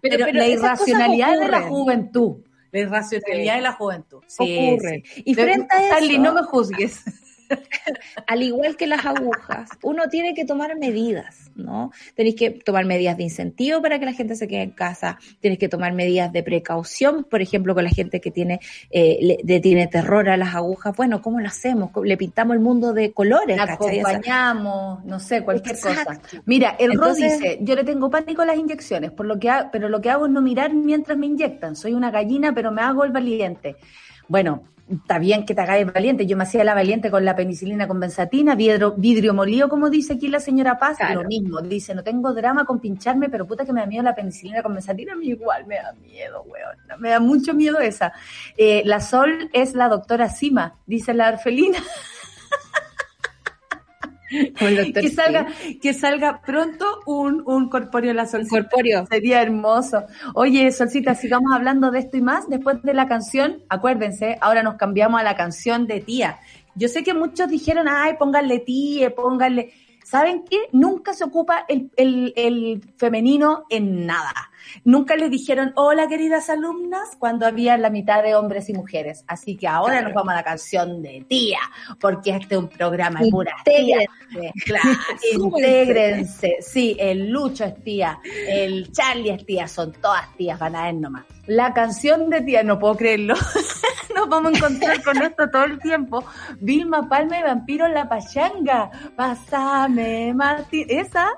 Pero, la irracionalidad de la juventud. La irracionalidad de la juventud. Ocurre. Y frente a eso... no me juzgues. al igual que las agujas, uno tiene que tomar medidas, ¿no? Tenéis que tomar medidas de incentivo para que la gente se quede en casa, tienes que tomar medidas de precaución, por ejemplo, con la gente que tiene, eh, le, tiene terror a las agujas, bueno, ¿cómo lo hacemos? Le pintamos el mundo de colores, la acompañamos, no sé, cualquier cosa. Mira, el Ro dice, yo le tengo pánico a las inyecciones, por lo que pero lo que hago es no mirar mientras me inyectan, soy una gallina, pero me hago el valiente. Bueno, está bien que te hagáis valiente. Yo me hacía la valiente con la penicilina con benzatina, vidrio, vidrio molido, como dice aquí la señora Paz, lo mismo. Dice, no tengo drama con pincharme, pero puta que me da miedo la penicilina con benzatina, a mí igual me da miedo, weón. Me da mucho miedo esa. Eh, la Sol es la doctora Sima, dice la Arfelina. que salga, que salga pronto un, un corpóreo la solcita. Corpóreo. Sería hermoso. Oye, Solcita, sigamos hablando de esto y más después de la canción. Acuérdense, ahora nos cambiamos a la canción de tía. Yo sé que muchos dijeron, ay, pónganle tía, pónganle. ¿Saben qué? Nunca se ocupa el, el, el femenino en nada. Nunca les dijeron, hola queridas alumnas, cuando había la mitad de hombres y mujeres. Así que ahora nos vamos a la canción de tía, porque este es un programa de pura tía. Claro, intégrense. Sí, el Lucho es tía, el Charlie es tía, son todas tías, van a ver nomás. La canción de tía, no puedo creerlo. Nos vamos a encontrar con esto todo el tiempo. Vilma Palma y Vampiro La Pachanga. Pásame, Martín. Esa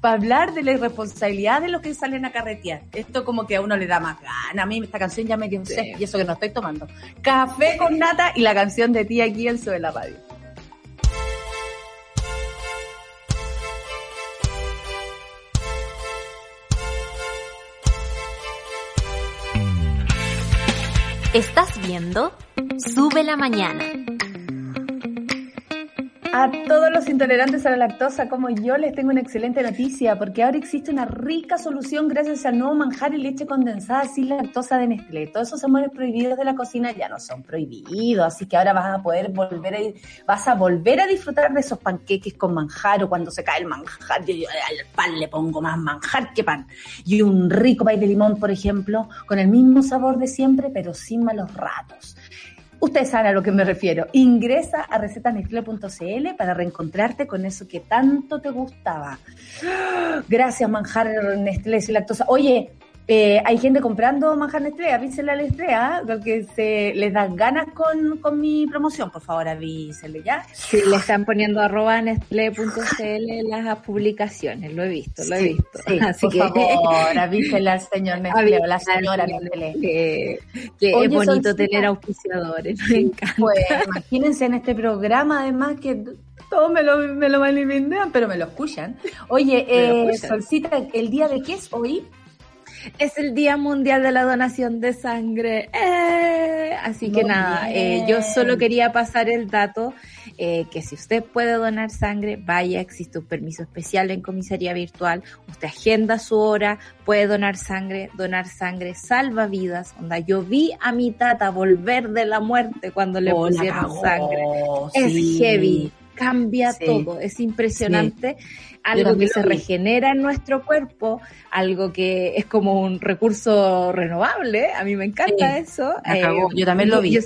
para hablar de la irresponsabilidad de los que salen a carretear. Esto como que a uno le da más gana. A mí esta canción ya me dio un y eso que no estoy tomando. Café con nata y la canción de ti aquí en Sube la Radio. Estás viendo Sube la Mañana a todos los intolerantes a la lactosa como yo les tengo una excelente noticia porque ahora existe una rica solución gracias al nuevo manjar y leche condensada sin lactosa de Nestlé. Todos esos amores prohibidos de la cocina ya no son prohibidos, así que ahora vas a poder volver a vas a volver a disfrutar de esos panqueques con manjar o cuando se cae el manjar, yo, yo al pan le pongo más manjar que pan. Y un rico pay de limón, por ejemplo, con el mismo sabor de siempre pero sin malos ratos. Ustedes saben a lo que me refiero. Ingresa a recetanestle.cl para reencontrarte con eso que tanto te gustaba. Gracias, manjar Nestlé sin lactosa. Oye, eh, hay gente comprando manjar Nestlé, avísenle a Nestlé, ¿ah? porque se les dan ganas con, con, mi promoción, por favor avísenle, ¿ya? Sí, le están poniendo arroba nestlé.cl las publicaciones, lo he visto, lo he visto. Sí, Así por que... favor, avísenle al señor Nestlé o la señora Nestlé. Que, que es bonito tener auspiciadores, me encanta. Pues imagínense en este programa, además, que todos me lo, me lo pero me lo escuchan. Oye, eh, Solcita, ¿el día de qué es hoy? Es el Día Mundial de la Donación de Sangre. ¡Eh! Así que nada, eh, yo solo quería pasar el dato eh, que si usted puede donar sangre, vaya, existe un permiso especial en comisaría virtual, usted agenda su hora, puede donar sangre, donar sangre salva vidas. Onda, yo vi a mi tata volver de la muerte cuando le oh, pusieron sangre. Es heavy cambia todo, es impresionante, algo que se regenera en nuestro cuerpo, algo que es como un recurso renovable, a mí me encanta eso. Eh, yo también lo vi. Yo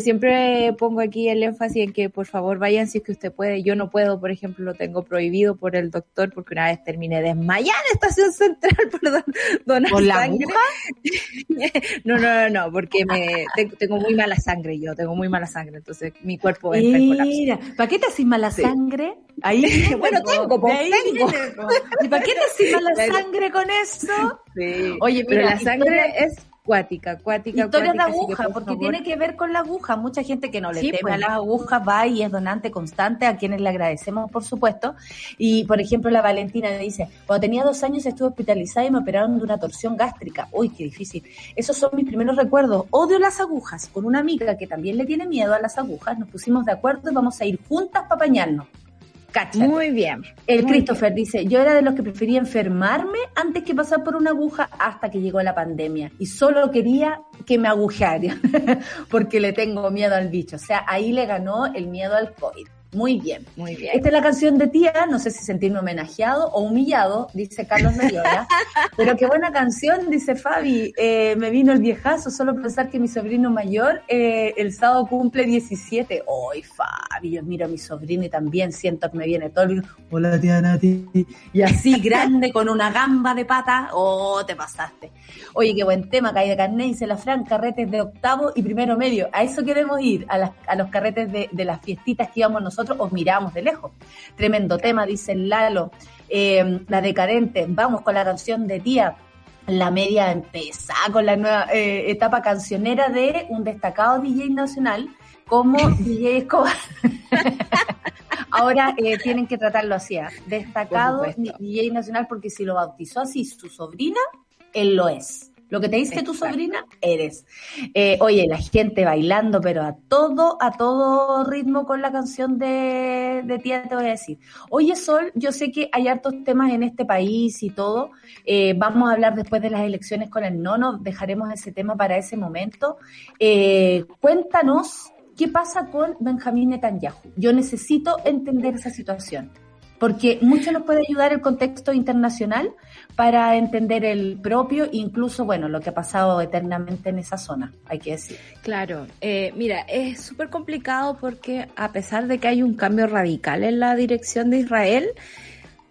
siempre pongo aquí el énfasis en que por favor vayan si es que usted puede. Yo no puedo, por ejemplo, lo tengo prohibido por el doctor porque una vez terminé desmayada en estación central por donar ¿Por la aguja? no, no, no, no, porque me tengo, muy mala sangre yo, tengo muy mala sangre, entonces mi cuerpo entra en Mira, ¿para qué te haces mala sangre? Ahí bueno, tengo, pues, tengo. ¿Y para qué te haces mala sangre con eso? Sí. Oye, pero la sangre es Cuática, cuática. Historia de aguja, porque tiene que ver con la aguja. Mucha gente que no le teme a pues. las agujas va y es donante constante, a quienes le agradecemos, por supuesto. Y, por ejemplo, la Valentina dice, cuando tenía dos años estuve hospitalizada y me operaron de una torsión gástrica. Uy, qué difícil. Esos son mis primeros recuerdos. Odio las agujas. Con una amiga que también le tiene miedo a las agujas, nos pusimos de acuerdo y vamos a ir juntas para apañarnos. Muy bien. El Christopher dice, yo era de los que prefería enfermarme antes que pasar por una aguja hasta que llegó la pandemia. Y solo quería que me agujearan, porque le tengo miedo al bicho. O sea, ahí le ganó el miedo al COVID. Muy bien. Muy bien. Esta es la canción de tía, no sé si sentirme homenajeado o humillado, dice Carlos Mediola. pero qué buena canción, dice Fabi. Eh, me vino el viejazo, solo pensar que mi sobrino mayor eh, el sábado cumple 17. ¡Ay, Fabi! Yo miro a mi sobrino y también siento que me viene todo el... Hola, tía Nati. Y así, grande, con una gamba de pata. ¡Oh, te pasaste! Oye, qué buen tema, Caída Carné, dice la Fran, carretes de octavo y primero medio. A eso queremos ir, a, las, a los carretes de, de las fiestitas que íbamos nosotros os miramos de lejos. Tremendo tema, dice Lalo. Eh, la decadente, vamos con la canción de tía. la media empezada con la nueva eh, etapa cancionera de un destacado DJ nacional como DJ Escobar. Ahora eh, tienen que tratarlo así, ¿ah? destacado DJ nacional, porque si lo bautizó así su sobrina, él lo es. Lo que te dice tu sobrina, eres. Eh, oye, la gente bailando, pero a todo, a todo ritmo con la canción de, de tía, te voy a decir. Oye, Sol, yo sé que hay hartos temas en este país y todo. Eh, vamos a hablar después de las elecciones con el nono, dejaremos ese tema para ese momento. Eh, cuéntanos qué pasa con Benjamín Netanyahu. Yo necesito entender esa situación porque mucho nos puede ayudar el contexto internacional para entender el propio, incluso, bueno, lo que ha pasado eternamente en esa zona, hay que decir. Claro, eh, mira, es súper complicado porque a pesar de que hay un cambio radical en la dirección de Israel,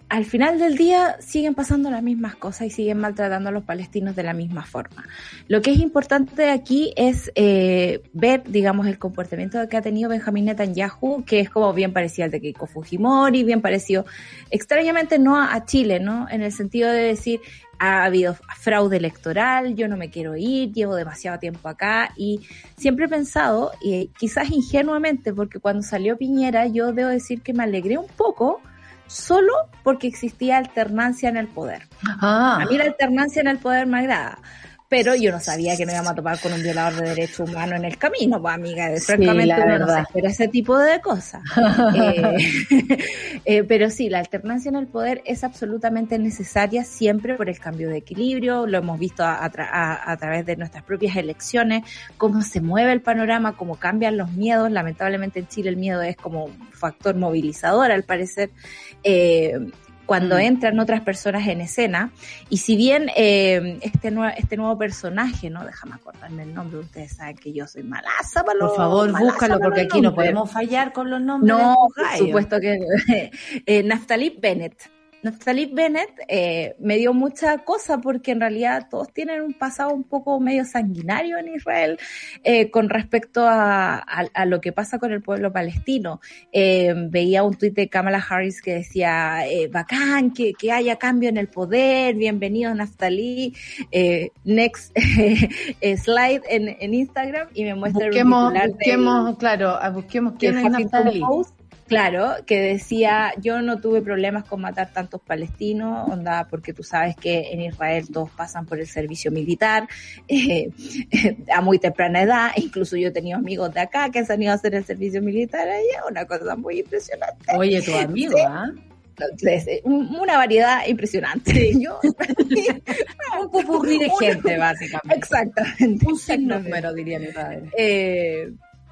al final del día siguen pasando las mismas cosas y siguen maltratando a los palestinos de la misma forma. Lo que es importante aquí es eh, ver, digamos, el comportamiento que ha tenido Benjamín Netanyahu, que es como bien parecido al de Keiko Fujimori, bien parecido, extrañamente no a Chile, ¿no? En el sentido de decir, ha habido fraude electoral, yo no me quiero ir, llevo demasiado tiempo acá y siempre he pensado, y quizás ingenuamente, porque cuando salió Piñera yo debo decir que me alegré un poco, solo porque existía alternancia en el poder. Ah. A mí la alternancia en el poder me agrada pero yo no sabía que no íbamos a topar con un violador de derechos humanos en el camino, pues amiga, francamente la verdad. no ese tipo de cosas. Eh, eh, pero sí, la alternancia en el poder es absolutamente necesaria siempre por el cambio de equilibrio, lo hemos visto a, a, través de nuestras propias elecciones, cómo se mueve el panorama, cómo cambian los miedos, lamentablemente en Chile el miedo es como un factor movilizador al parecer. Eh, cuando mm. entran otras personas en escena. Y si bien eh, este, nuevo, este nuevo personaje, ¿no? Déjame acordarme el nombre, ustedes saben que yo soy malaza para Por favor, búscalo, porque aquí no podemos fallar con los nombres. No, por supuesto que... eh, Naftali Bennett Naftali Bennett eh, me dio mucha cosa porque en realidad todos tienen un pasado un poco medio sanguinario en Israel eh, con respecto a, a, lo que pasa con el pueblo palestino. Eh, veía un tuit de Kamala Harris que decía, eh, bacán, que, que, haya cambio en el poder, bienvenido Naftali, eh, next slide en, en, Instagram y me muestra busquemos, el busquemos, claro, busquemos quién es Naftali. Claro, que decía, yo no tuve problemas con matar tantos palestinos, onda, porque tú sabes que en Israel todos pasan por el servicio militar eh, a muy temprana edad, incluso yo he tenido amigos de acá que se han ido a hacer el servicio militar es una cosa muy impresionante. Oye, tu amigo, ¿ah? una variedad impresionante. Yo, un pupurrí de gente, básicamente. Exactamente. Un número, diría mi padre. Eh,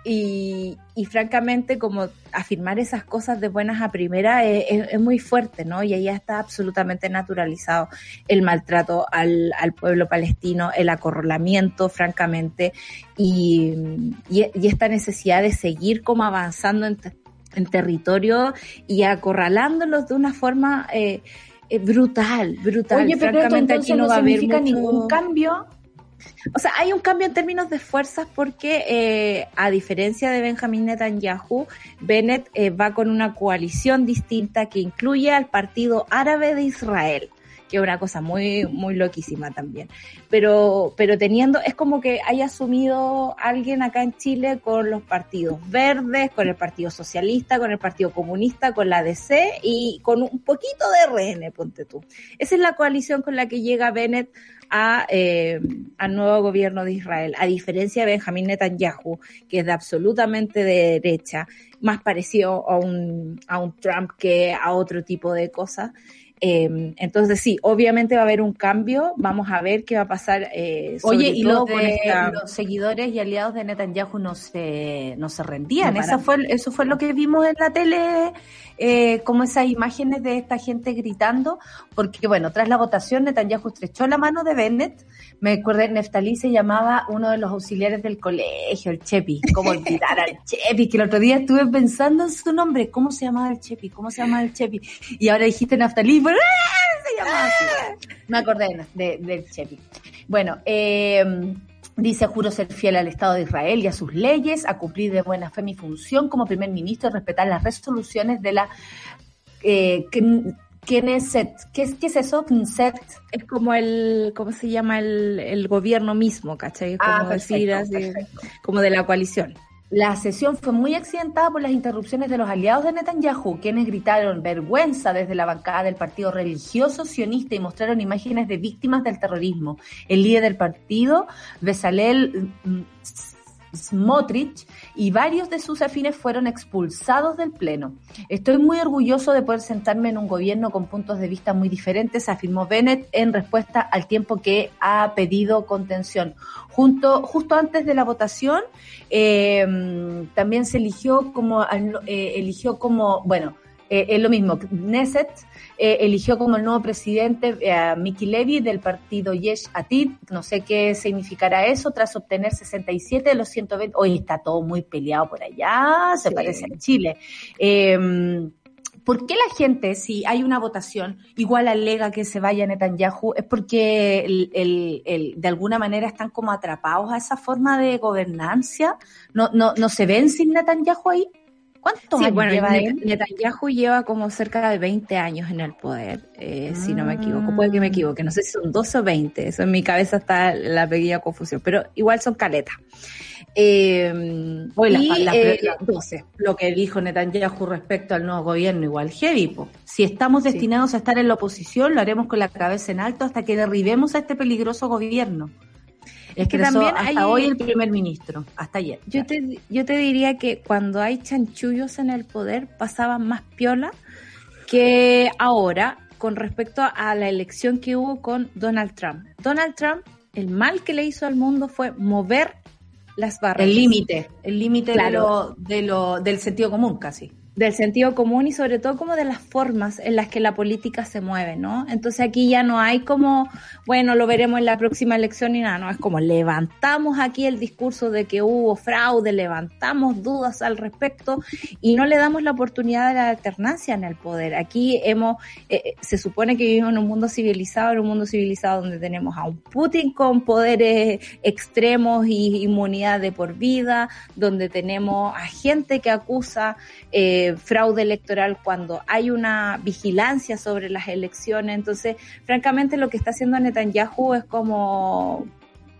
y, y, francamente, como afirmar esas cosas de buenas a primera es, muy fuerte, ¿no? Y ahí está absolutamente naturalizado el maltrato al, al pueblo palestino, el acorralamiento, francamente, y, y, esta necesidad de seguir como avanzando en, en territorio y acorralándolos de una forma eh, eh brutal, brutal. Oye, pero francamente aquí no, va a haber ningún cambio o sea, hay un cambio en términos de fuerzas porque, eh, a diferencia de Benjamin Netanyahu, Bennett eh, va con una coalición distinta que incluye al Partido Árabe de Israel que es una cosa muy, muy loquísima también. Pero, pero teniendo, es como que haya asumido alguien acá en Chile con los partidos verdes, con el Partido Socialista, con el Partido Comunista, con la DC y con un poquito de RN, ponte tú. Esa es la coalición con la que llega Bennett a, eh, al nuevo gobierno de Israel, a diferencia de Benjamín Netanyahu, que es de absolutamente de derecha, más parecido a un, a un Trump que a otro tipo de cosas. Eh, entonces sí, obviamente va a haber un cambio, vamos a ver qué va a pasar. Eh, Oye, y los, los seguidores y aliados de Netanyahu no se, no se rendían, eso, fue, eso fue lo que vimos en la tele, eh, como esas imágenes de esta gente gritando, porque bueno, tras la votación Netanyahu estrechó la mano de Bennett, me acuerdo, Neftalí se llamaba uno de los auxiliares del colegio, el Chepi, como olvidar al Chepi, que el otro día estuve pensando en su nombre, ¿cómo se llamaba el Chepi? ¿Cómo se llamaba el Chepi? Y ahora dijiste Neftalí, ¡ah! se llamaba así. Me acordé de, del Chepi. Bueno, eh, Dice, juro ser fiel al Estado de Israel y a sus leyes, a cumplir de buena fe mi función como primer ministro, respetar las resoluciones de la eh, Knesset. ¿Qué es, qué es eso? Knesset. Es como el, ¿cómo se llama? El, el gobierno mismo, ¿cachai? Como Ah, decir así, perfecto. como de la coalición. La sesión fue muy accidentada por las interrupciones de los aliados de Netanyahu, quienes gritaron vergüenza desde la bancada del partido religioso sionista y mostraron imágenes de víctimas del terrorismo. El líder del partido, Bezalel mm, Smotrich, y varios de sus afines fueron expulsados del Pleno. Estoy muy orgulloso de poder sentarme en un gobierno con puntos de vista muy diferentes, afirmó Bennett en respuesta al tiempo que ha pedido contención. Junto, justo antes de la votación, eh, también se eligió como, eh, eligió como, bueno, eh, es lo mismo, Knesset eh, eligió como el nuevo presidente eh, a Miki Levy del partido Yesh Atid, no sé qué significará eso, tras obtener 67 de los 120, hoy está todo muy peleado por allá, se Sí. parece a Chile. Eh, ¿Por qué la gente, si hay una votación, igual alega que se vaya Netanyahu? ¿Es porque el, el- el- de alguna manera están como atrapados a esa forma de gobernancia? ¿No, no, no se ven sin Netanyahu ahí? ¿Cuántos Sí, años bueno, lleva él? Netanyahu lleva como cerca de 20 años en el poder, eh, si no me equivoco. Puede Mm. que me equivoque, no sé si son 12 o 20. Eso en mi cabeza está la pequeña confusión, pero igual son caletas. Eh, Oye, las- y, eh, 12. Lo que dijo Netanyahu respecto al nuevo gobierno, igual heavy. po. Si estamos Sí. destinados a estar en la oposición, lo haremos con la cabeza en alto hasta que derribemos a este peligroso gobierno. Es que que también hasta hay- hoy el primer ministro, hasta ayer. Yo te, yo te diría que cuando hay chanchullos en el poder pasaban más piola que ahora con respecto a la elección que hubo con Donald Trump. Donald Trump, el mal que le hizo al mundo fue mover las barras. El límite, el límite de lo, de lo, del sentido común casi. Del sentido común y sobre todo como de las formas en las que la política se mueve, ¿no? Entonces aquí ya no hay como, bueno, lo veremos en la próxima elección y nada, no, es como levantamos aquí el discurso de que hubo fraude, levantamos dudas al respecto y no le damos la oportunidad de la alternancia en el poder. Aquí hemos, eh, eh, se supone que vivimos en un mundo civilizado, en un mundo civilizado donde tenemos a un Putin con poderes extremos y inmunidad de por vida, donde tenemos a gente que acusa eh, fraude electoral cuando hay una vigilancia sobre las elecciones. Entonces, francamente, lo que está haciendo Netanyahu es como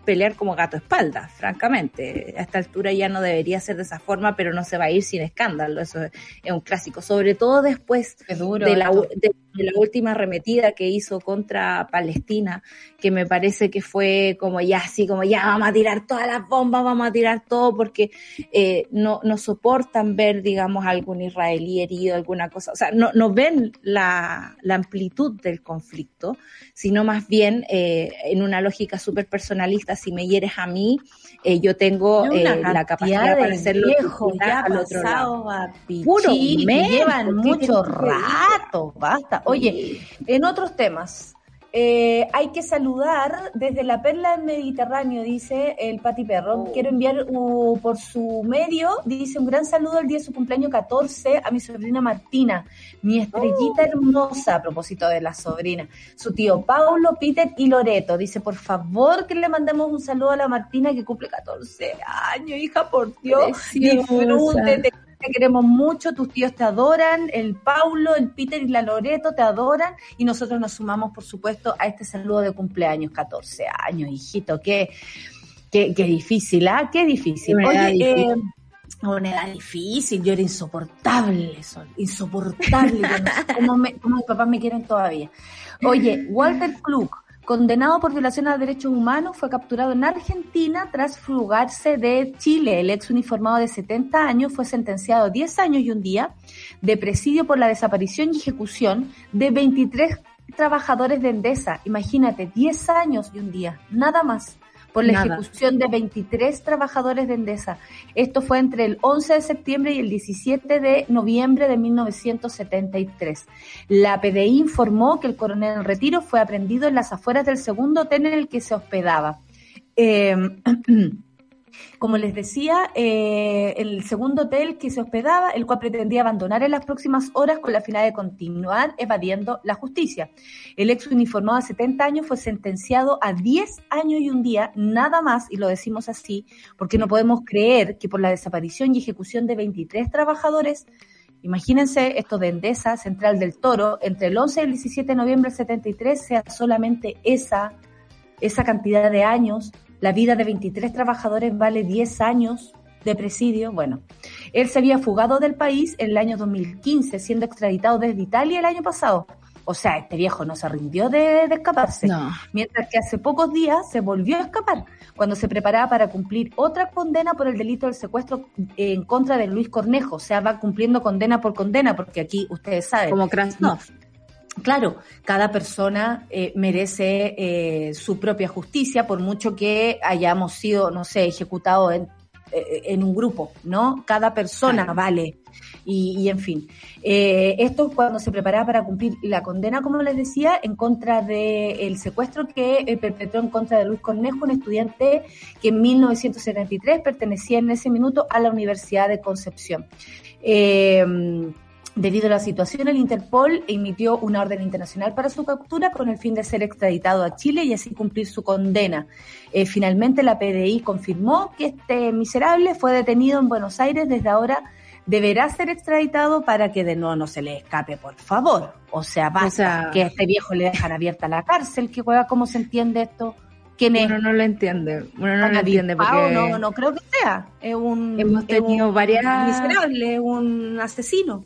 pelear como gato a espaldas, francamente. A esta altura ya no debería ser de esa forma, pero no se va a ir sin escándalo. Eso es, un clásico. Sobre todo después duro. de la, de, de la última arremetida que hizo contra Palestina, que me parece que fue como ya así, como ya vamos a tirar todas las bombas, vamos a tirar todo, porque eh, no, no soportan ver, digamos, algún israelí herido, alguna cosa, o sea, no, no ven la, la amplitud del conflicto, sino más bien eh, en una lógica súper personalista, si me hieres a mí, eh, yo tengo eh, la capacidad de para hacerlo disfrutar ya al otro lado. a Puro pichí, que men, llevan ¿por qué mucho rato, basta. Oye, en otros temas, eh, hay que saludar desde la perla del Mediterráneo, dice el Pati Perro. Oh. Quiero enviar uh, por su medio, dice un gran saludo el día de su cumpleaños 14 a mi sobrina Martina, mi estrellita hermosa, a propósito de la sobrina, su tío Paulo, Peter y Loreto. Dice, por favor que le mandemos un saludo a la Martina que cumple 14 años, hija, por Dios. Preciosa. Disfrútete, te queremos mucho, tus tíos te adoran, el Paulo, el Peter y la Loreto te adoran y nosotros nos sumamos, por supuesto, a este saludo de cumpleaños, 14 años, hijito, qué, qué, qué difícil, ¿ah? Qué difícil. Oye, difícil. eh, una edad difícil, yo era insoportable, Sol, insoportable, yo no sé cómo, me, cómo mis papás me quieren todavía. Oye, Walter Klug, condenado por violación a derechos humanos, fue capturado en Argentina tras fugarse de Chile. El ex uniformado de 70 años fue sentenciado a 10 años y un día de presidio por la desaparición y ejecución de 23 trabajadores de Endesa. Imagínate, 10 años y un día, nada más por la Nada. ejecución de 23 trabajadores de Endesa. Esto fue entre el 11 de septiembre y el 17 de noviembre de 1973. La PDI informó que el coronel en retiro fue aprendido en las afueras del segundo hotel en el que se hospedaba. Eh, como les decía, eh, el segundo hotel que se hospedaba, el cual pretendía abandonar en las próximas horas con la finalidad de continuar evadiendo la justicia. El ex uniformado de 70 años fue sentenciado a 10 años y un día, nada más, y lo decimos así, porque no podemos creer que por la desaparición y ejecución de 23 trabajadores Imagínense esto de Endesa, Central del Toro, entre el 11 y el 17 de noviembre del 73 sea solamente esa, esa cantidad de años. La vida de 23 trabajadores vale 10 años de presidio. Bueno, él se había fugado del país en el año 2015, siendo extraditado desde Italia el año pasado. O sea, este viejo no se rindió de, escaparse. Mientras que hace pocos días se volvió a escapar cuando se preparaba para cumplir otra condena por el delito del secuestro en contra de Luis Cornejo. O sea, va cumpliendo condena por condena, porque aquí ustedes saben. Como Krasnov. Claro, cada persona eh, merece eh, su propia justicia, por mucho que hayamos sido, no sé, ejecutados en eh, en un grupo, ¿no? Cada persona vale. Y, en fin, eh, esto cuando se preparaba para cumplir la condena, como les decía, en contra del secuestro que eh, perpetró en contra de Luis Cornejo, un estudiante que en 1973 pertenecía en ese minuto a la Universidad de Concepción. Debido a la situación, el Interpol emitió una orden internacional para su captura con el fin de ser extraditado a Chile y así cumplir su condena. Eh, finalmente, la PDI confirmó que este miserable fue detenido en Buenos Aires. Desde ahora deberá ser extraditado para que de nuevo no se le escape, por favor. O sea, basta que a este viejo le dejan abierta la cárcel. que juega cómo se entiende esto? ¿Quién es? Uno no lo entiende. Uno no lo entiende porque... No, no creo que sea. Es un... Hemos tenido varias... Miserable, un asesino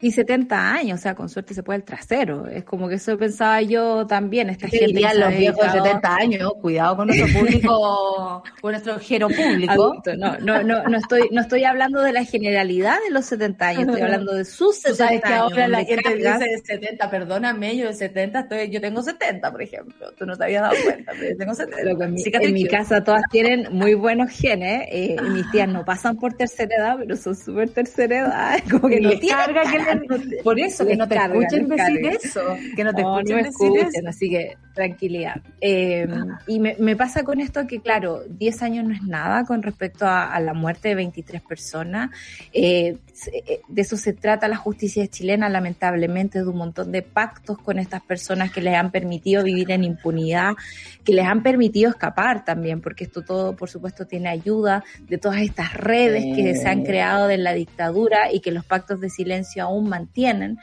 y 70 años, o sea, con suerte se puede el trasero. Es como que eso pensaba yo también. Esta gente los viejos de 70 años, cuidado con nuestro público, con nuestro gero público. No, no, no, no estoy, no estoy hablando de la generalidad de los 70 años, estoy hablando de sus 70 sabes que ahora la gente dice 70, perdóname, yo de 70 estoy, yo tengo 70, por ejemplo. Tú no te habías dado cuenta, pero yo tengo 70. En mi, en mi casa todas tienen muy buenos genes, eh, mis tías no pasan por tercera edad, pero son súper tercera edad, como que no tienen que por eso, que no te escuchen decir eso. Que no te escuchen, decir eso. Así que tranquilidad. Eh, y me, pasa con esto que, claro, 10 años no es nada con respecto a, la muerte de 23 personas. Eh, eh, de eso se trata la justicia chilena, lamentablemente, de un montón de pactos con estas personas que les han permitido vivir en impunidad, que les han permitido escapar también, porque esto todo, por supuesto, tiene ayuda de todas estas redes que se han creado de la dictadura y que los pactos de silencio aún mantienen.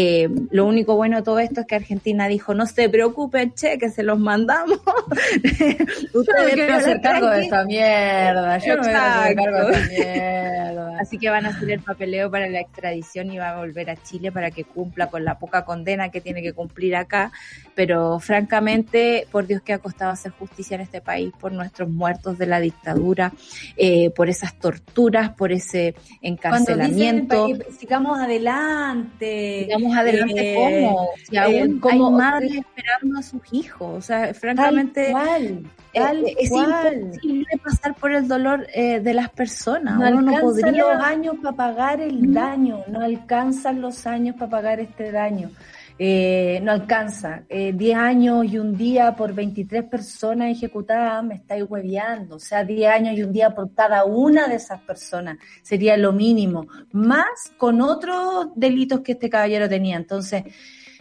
Eh, lo único bueno de todo esto es que Argentina dijo, no se preocupen, che, que se los mandamos. Ustedes no hacer cargo de esta mierda. Yo no voy a hacer cargo de esta mierda. Así que van a hacer el papeleo para la extradición y va a volver a Chile para que cumpla con la poca condena que tiene que cumplir acá. Pero francamente, por Dios que ha costado hacer justicia en este país por nuestros muertos de la dictadura, eh, por esas torturas, por ese encarcelamiento. sigamos adelante. Sigamos adelante, eh, ¿cómo? Si aún hay madres esperando a sus hijos. O sea, francamente. Eh, es imposible pasar por el dolor eh, de las personas. No alcanzan los años para pagar el daño, no alcanzan los años para pagar este daño. Eh, no alcanza. 10 años y un día por 23 personas ejecutadas me estáis hueveando. O sea, 10 años y un día por cada una de esas personas sería lo mínimo. Más con otros delitos que este caballero tenía. Entonces,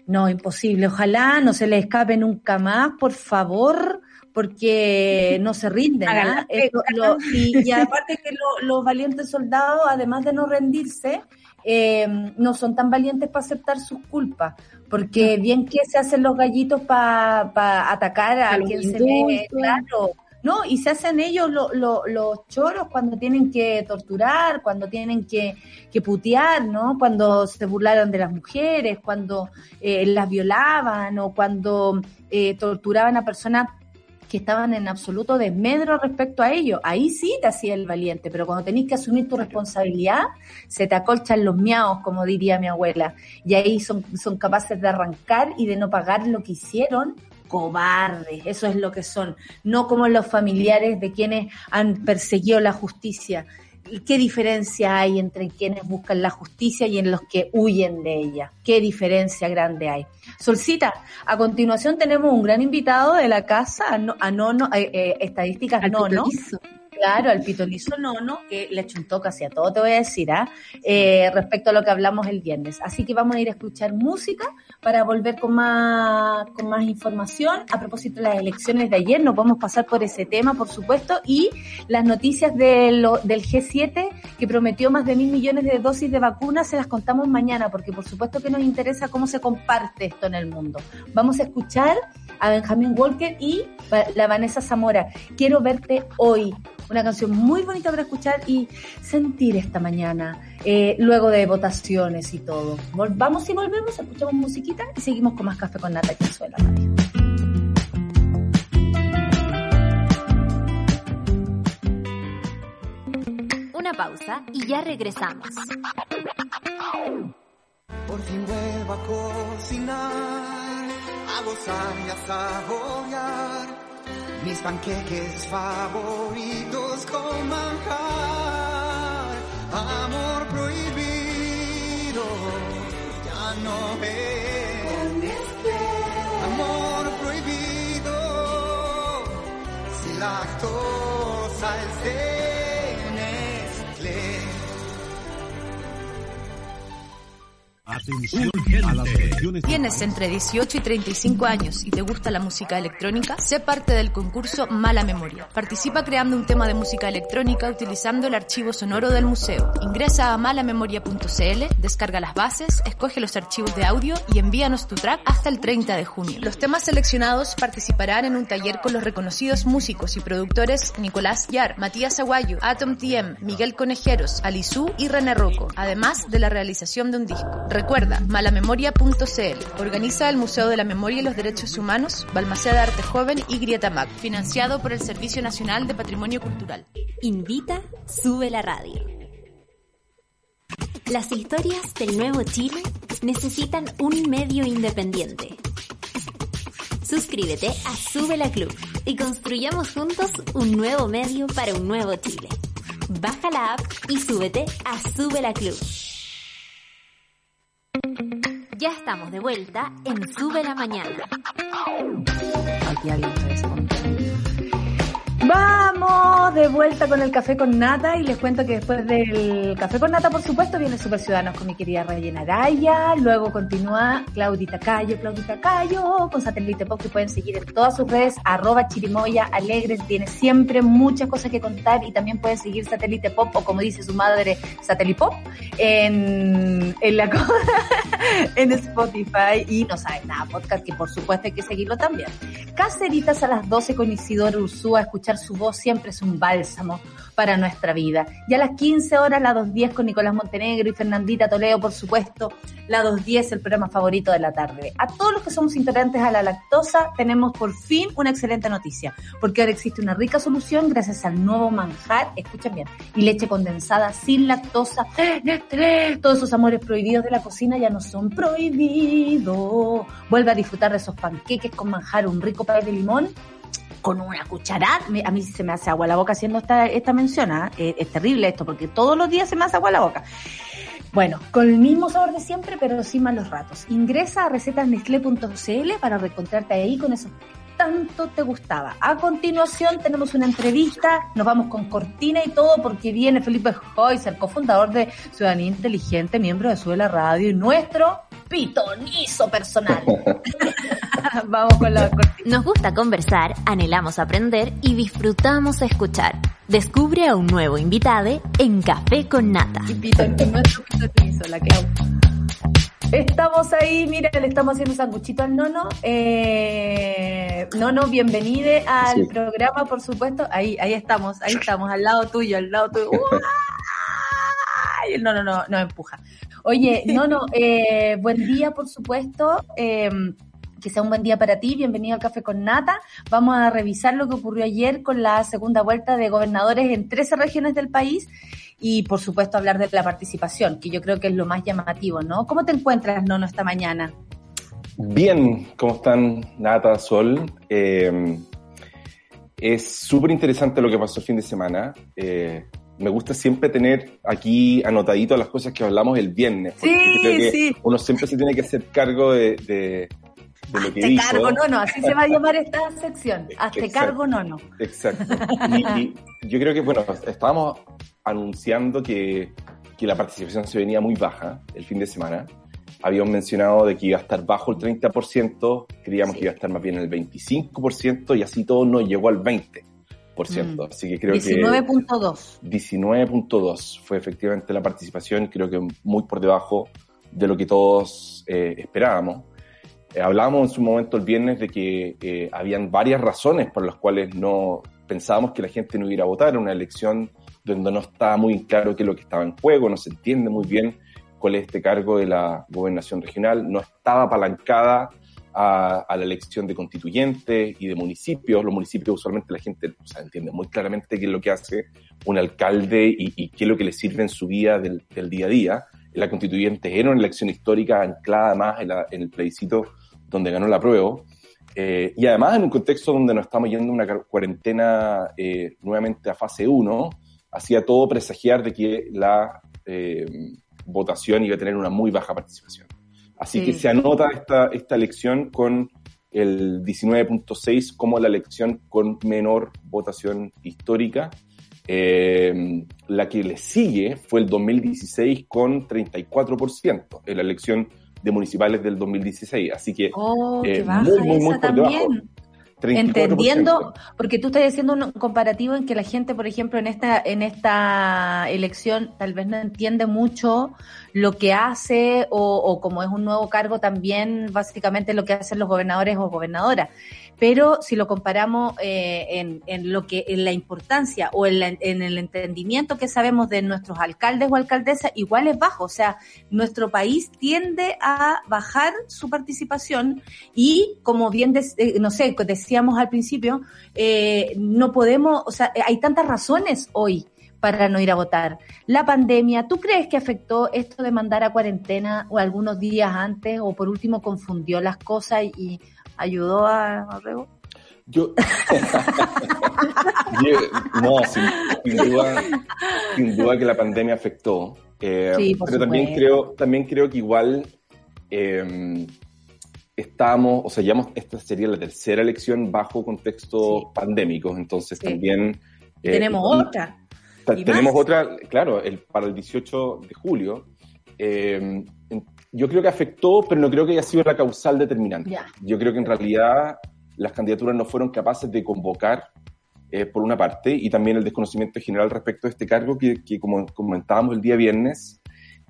no, imposible. Ojalá no se le escape nunca más, por favor porque no se rinden. ¿ah? y, aparte que los valientes soldados, además de no rendirse, eh, no son tan valientes para aceptar sus culpas, porque bien que se hacen los gallitos para atacar a, quien se ve, claro, ¿no? Y se hacen ellos los choros cuando tienen que torturar, cuando tienen que, que, putear, ¿no? Cuando se burlaron de las mujeres, cuando eh, las violaban o cuando eh, torturaban a personas que estaban en absoluto desmedro respecto a ello. Ahí sí te hacía el valiente, pero cuando tenés que asumir tu responsabilidad, se te acolchan los miaos, como diría mi abuela. Y ahí son, son capaces de arrancar y de no pagar lo que hicieron cobardes, eso es lo que son, no como los familiares de quienes han perseguido la justicia. ¿Qué diferencia hay entre quienes buscan la justicia y en los que huyen de ella? ¿Qué diferencia grande hay? Solcita, a continuación tenemos un gran invitado de la casa, a Nono, eh, eh, estadísticas Nono. Claro, al pitonizo nono, que le chuntó casi a todo, te voy a decir, ¿ah? eh, respecto a lo que hablamos el viernes. Así que vamos a ir a escuchar música para volver con más, con más información. A propósito de las elecciones de ayer, no podemos pasar por ese tema, por supuesto, y las noticias de lo, del G7 que prometió más de mil millones de dosis de vacunas, se las contamos mañana, porque por supuesto que nos interesa cómo se comparte esto en el mundo. Vamos a escuchar a Benjamín Walker y la Vanessa Zamora. Quiero verte hoy. Una canción muy bonita para escuchar y sentir esta mañana, eh, luego de votaciones y todo. Vamos y volvemos, escuchamos musiquita y seguimos con más café con nata y suela Una pausa y ya regresamos. Por fin vuelvo a cocinar, a gozar y a saborear mis panqueques favoritos con manjar. Amor prohibido, ya no es. Amor prohibido, sin lactosa el Atención ¿Tienes entre 18 y 35 años y te gusta la música electrónica? Sé parte del concurso Mala Memoria. Participa creando un tema de música electrónica utilizando el archivo sonoro del museo. Ingresa a malamemoria.cl, descarga las bases, escoge los archivos de audio y envíanos tu track hasta el 30 de junio. Los temas seleccionados participarán en un taller con los reconocidos músicos y productores Nicolás Yar, Matías Aguayo, Atom TM, Miguel Conejeros, Alizú y René Rocco, además de la realización de un disco. Recuerda, malamemoria.cl. Organiza el Museo de la Memoria y los Derechos Humanos, Balmaceda Arte Joven y Grieta Mac, financiado por el Servicio Nacional de Patrimonio Cultural. Invita, sube la radio. Las historias del nuevo Chile necesitan un medio independiente. Suscríbete a Sube la Club y construyamos juntos un nuevo medio para un nuevo Chile. Baja la app y súbete a Sube la Club. Ya estamos de vuelta en Sube la Mañana. Aquí Vamos de vuelta con el café con nata y les cuento que después del café con nata, por supuesto, viene Super Ciudadanos con mi querida Rayena Araya, luego continúa Claudita Cayo, Claudita Cayo, con Satélite Pop que pueden seguir en todas sus redes, arroba chirimoya alegres, tiene siempre muchas cosas que contar y también pueden seguir Satélite Pop o como dice su madre, Satélite Pop en, en la en Spotify. Y no sabes nada, podcast que por supuesto hay que seguirlo también. Caceritas a las 12 con Isidoro Ursúa, escuchar su voz siempre es un bálsamo para nuestra vida. Ya a las 15 horas, la 2.10 con Nicolás Montenegro y Fernandita Toledo, por supuesto, la 2.10, el programa favorito de la tarde. A todos los que somos intolerantes a la lactosa, tenemos por fin una excelente noticia, porque ahora existe una rica solución gracias al nuevo manjar, escuchen bien, y leche condensada sin lactosa. Todos esos amores prohibidos de la cocina ya no son prohibidos. Vuelve a disfrutar de esos panqueques con manjar, un rico pay de limón con una cucharada, a mí se me hace agua la boca haciendo esta, esta mención, ¿ah? eh, es terrible esto, porque todos los días se me hace agua la boca. Bueno, con el mismo sabor de siempre, pero sin malos ratos. Ingresa a recetasnestle.cl para reencontrarte ahí con eso tanto te gustaba. A continuación tenemos una entrevista, nos vamos con cortina y todo porque viene Felipe el cofundador de Ciudadanía Inteligente, miembro de Suela Radio y nuestro pitonizo personal. Vamos con la cortina. Nos gusta conversar, anhelamos aprender y disfrutamos escuchar. Descubre a un nuevo invitado en Café con Nata. Y nuestro pitonizo, la que Estamos ahí, mira, le estamos haciendo un sanguchito al nono. Eh, nono, bienvenide al programa, por supuesto. Ahí, ahí estamos, ahí estamos, al lado tuyo, al lado tuyo. Y el nono no, no empuja. Oye, Nono, eh, buen día, por supuesto. Eh, que sea un buen día para ti. Bienvenido al Café con Nata. Vamos a revisar lo que ocurrió ayer con la segunda vuelta de gobernadores en 13 regiones del país y, por supuesto, hablar de la participación, que yo creo que es lo más llamativo, ¿no? ¿Cómo te encuentras, Nono, esta mañana? Bien, ¿cómo están Nata, Sol? Eh, es súper interesante lo que pasó el fin de semana. Eh, me gusta siempre tener aquí anotadito las cosas que hablamos el viernes. Sí, creo que sí. Uno siempre se tiene que hacer cargo de, de, lo que dijo. cargo no, no, así se va a llamar esta sección. Hazte cargo no, no. Exacto. Y, yo creo que, bueno, estábamos anunciando que, que, la participación se venía muy baja el fin de semana. habíamos mencionado de que iba a estar bajo el 30%, creíamos que iba a estar más bien en el 25% y así todo no llegó al 20%. Mm. Así que creo 19.2. 19.2 fue efectivamente la participación, creo que muy por debajo de lo que todos eh, esperábamos. Eh, hablábamos en su momento el viernes de que eh, habían varias razones por las cuales no pensábamos que la gente no iba a votar en una elección donde no estaba muy claro qué es lo que estaba en juego, no se entiende muy bien cuál es este cargo de la gobernación regional, no estaba apalancada a, la elección de constituyentes y de municipios. Los municipios usualmente la gente entiende muy claramente qué es lo que hace un alcalde y, qué es lo que le sirve en su vida del, día a día. La constituyente era una elección histórica anclada más en, el plebiscito donde ganó la prueba. Eh, y además en un contexto donde nos estamos yendo a una cuarentena eh, nuevamente a fase 1, hacía todo presagiar de que la eh, votación iba a tener una muy baja participación. Así que se anota esta, esta elección con el 19.6 como la elección con menor votación histórica. Eh, la que le sigue fue el 2016 con 34% en la elección de municipales del 2016. Así que oh, eh, muy, muy, muy por debajo. Entendiendo, porque tú estás haciendo un comparativo en que la gente, por ejemplo, en esta, en esta elección tal vez no entiende mucho lo que hace o, o como es un nuevo cargo también básicamente lo que hacen los gobernadores o gobernadoras pero si lo comparamos eh, en, en, lo que en la importancia o en, en, el entendimiento que sabemos de nuestros alcaldes o alcaldesas, igual es bajo. O sea, nuestro país tiende a bajar su participación y, como bien, eh, no sé, decíamos al principio, eh, no podemos, o sea, hay tantas razones hoy para no ir a votar. La pandemia, ¿tú crees que afectó esto de mandar a cuarentena o algunos días antes o por último confundió las cosas y ayudó a, a Yo, no, sin, duda, sin duda que la pandemia afectó. Eh, pero también creo, también creo que igual eh, estamos, o sea, ya esta sería la tercera elección bajo contexto pandémico, entonces también... Eh, tenemos otra. Tenemos otra, claro, el, para el 18 de julio. Eh, yo creo que afectó, pero no creo que haya sido la causal determinante. Yo creo que en realidad las candidaturas no fueron capaces de convocar, eh, por una parte, y también el desconocimiento general respecto a este cargo que, como comentábamos el día viernes,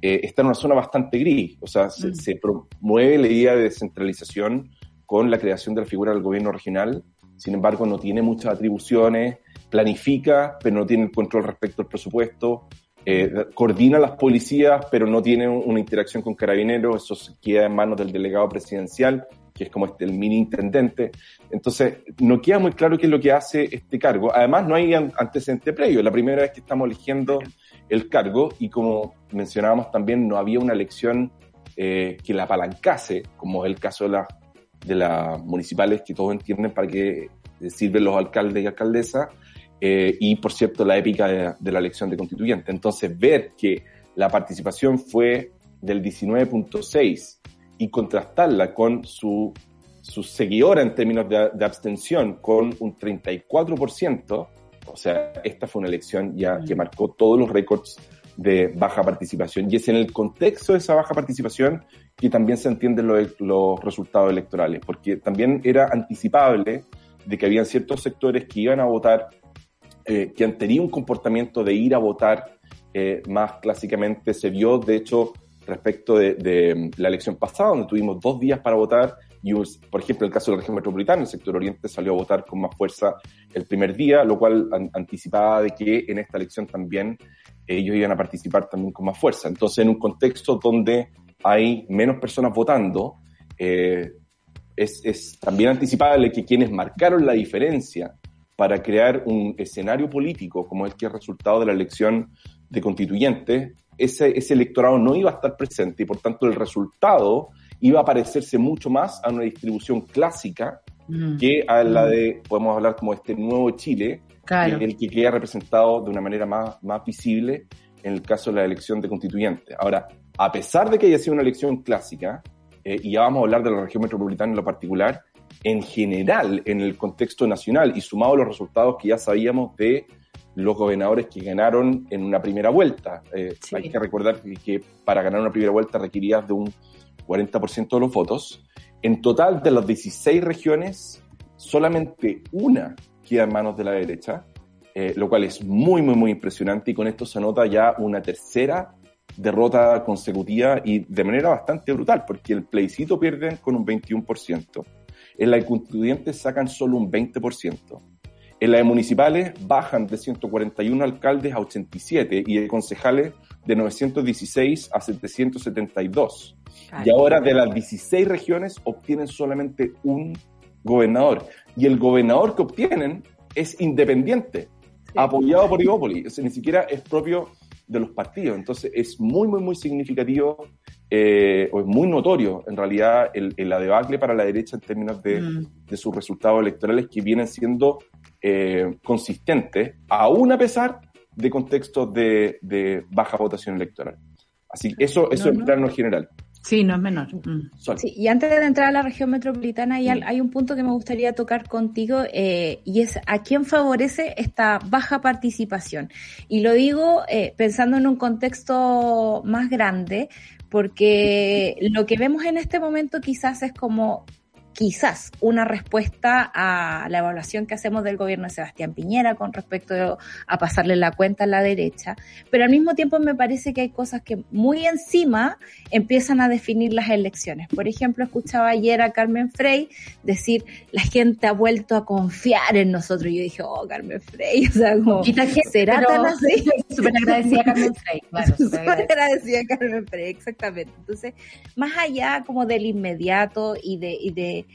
eh, está en una zona bastante gris. O sea, se, mm. se, promueve la idea de descentralización con la creación de la figura del gobierno regional, sin embargo no tiene muchas atribuciones, planifica, pero no tiene el control respecto al presupuesto, eh, coordina las policías, pero no tiene una interacción con carabineros, eso queda en manos del delegado presidencial, que es como este, el mini intendente. Entonces, no queda muy claro qué es lo que hace este cargo. Además, no hay antecedente previo. La primera vez que estamos eligiendo el cargo y como mencionábamos también, no había una elección eh, que la apalancase, como es el caso de, de las municipales que todos entienden para qué sirven los alcaldes y alcaldesas. Eh, y por cierto la épica de, la elección de constituyente. Entonces, ver que la participación fue del 19.6 y contrastarla con su, su seguidora en términos de, abstención con un 34%, o sea, esta fue una elección ya que marcó todos los récords de baja participación. Y es en el contexto de esa baja participación que también se entienden los, los resultados electorales, porque también era anticipable de que habían ciertos sectores que iban a votar eh, que han un comportamiento de ir a votar eh, más clásicamente se vio, de hecho, respecto de, mm, la elección pasada, donde tuvimos dos días para votar y, por ejemplo, el caso de la región metropolitana, el sector oriente salió a votar con más fuerza el primer día, lo cual anticipaba de que en esta elección también ellos iban a participar también con más fuerza. Entonces, en un contexto donde hay menos personas votando, eh, es, es, también anticipable que quienes marcaron la diferencia para crear un escenario político como el que es resultado de la elección de constituyentes, ese, ese electorado no iba a estar presente y por tanto el resultado iba a parecerse mucho más a una distribución clásica mm. que a la mm. de, podemos hablar como este nuevo Chile, el que queda representado de una manera más, más visible en el caso de la elección de constituyentes. Ahora, a pesar de que haya sido una elección clásica, eh, y ya vamos a hablar de la región metropolitana en lo particular, en general en el contexto nacional y sumado a los resultados que ya sabíamos de los gobernadores que ganaron en una primera vuelta. Eh, hay que recordar que, para ganar una primera vuelta requerías de un 40% de los votos. En total, de las 16 regiones, solamente una queda en manos de la derecha, eh, lo cual es muy, muy, muy impresionante y con esto se nota ya una tercera derrota consecutiva y de manera bastante brutal, porque el plebiscito pierden con un 21%, en la de constituyentes sacan solo un 20%, en la de municipales bajan de 141 alcaldes a 87 y de concejales de 916 a 772. Y ahora de las 16 regiones obtienen solamente un gobernador. Y el gobernador que obtienen es independiente, apoyado por Igópoli. O sea, ni siquiera es propio de los partidos. Entonces es muy, muy, muy significativo eh, o es muy notorio en realidad el, la debacle para la derecha en términos de, mm. de sus resultados electorales que vienen siendo eh, consistentes, aún a pesar de contextos de, de baja votación electoral. Así que eso, eso en plano general. Sí, no es menor. Mm. Sí, y antes de entrar a la región metropolitana, hay, mm. hay un punto que me gustaría tocar contigo eh, y es a quién favorece esta baja participación. Y lo digo eh, pensando en un contexto más grande, porque lo que vemos en este momento quizás es como quizás una respuesta a la evaluación que hacemos del gobierno de Sebastián Piñera con respecto a pasarle la cuenta a la derecha, pero al mismo tiempo me parece que hay cosas que muy encima empiezan a definir las elecciones. Por ejemplo, escuchaba ayer a Carmen Frey decir, la gente ha vuelto a confiar en nosotros. Y yo dije, oh, Carmen Frey, o sea, como, ¿será tan así? Súper agradecida a Carmen Frey, claro. Súper agradecida a Carmen Frey, exactamente. Entonces, más allá como del inmediato y de, y de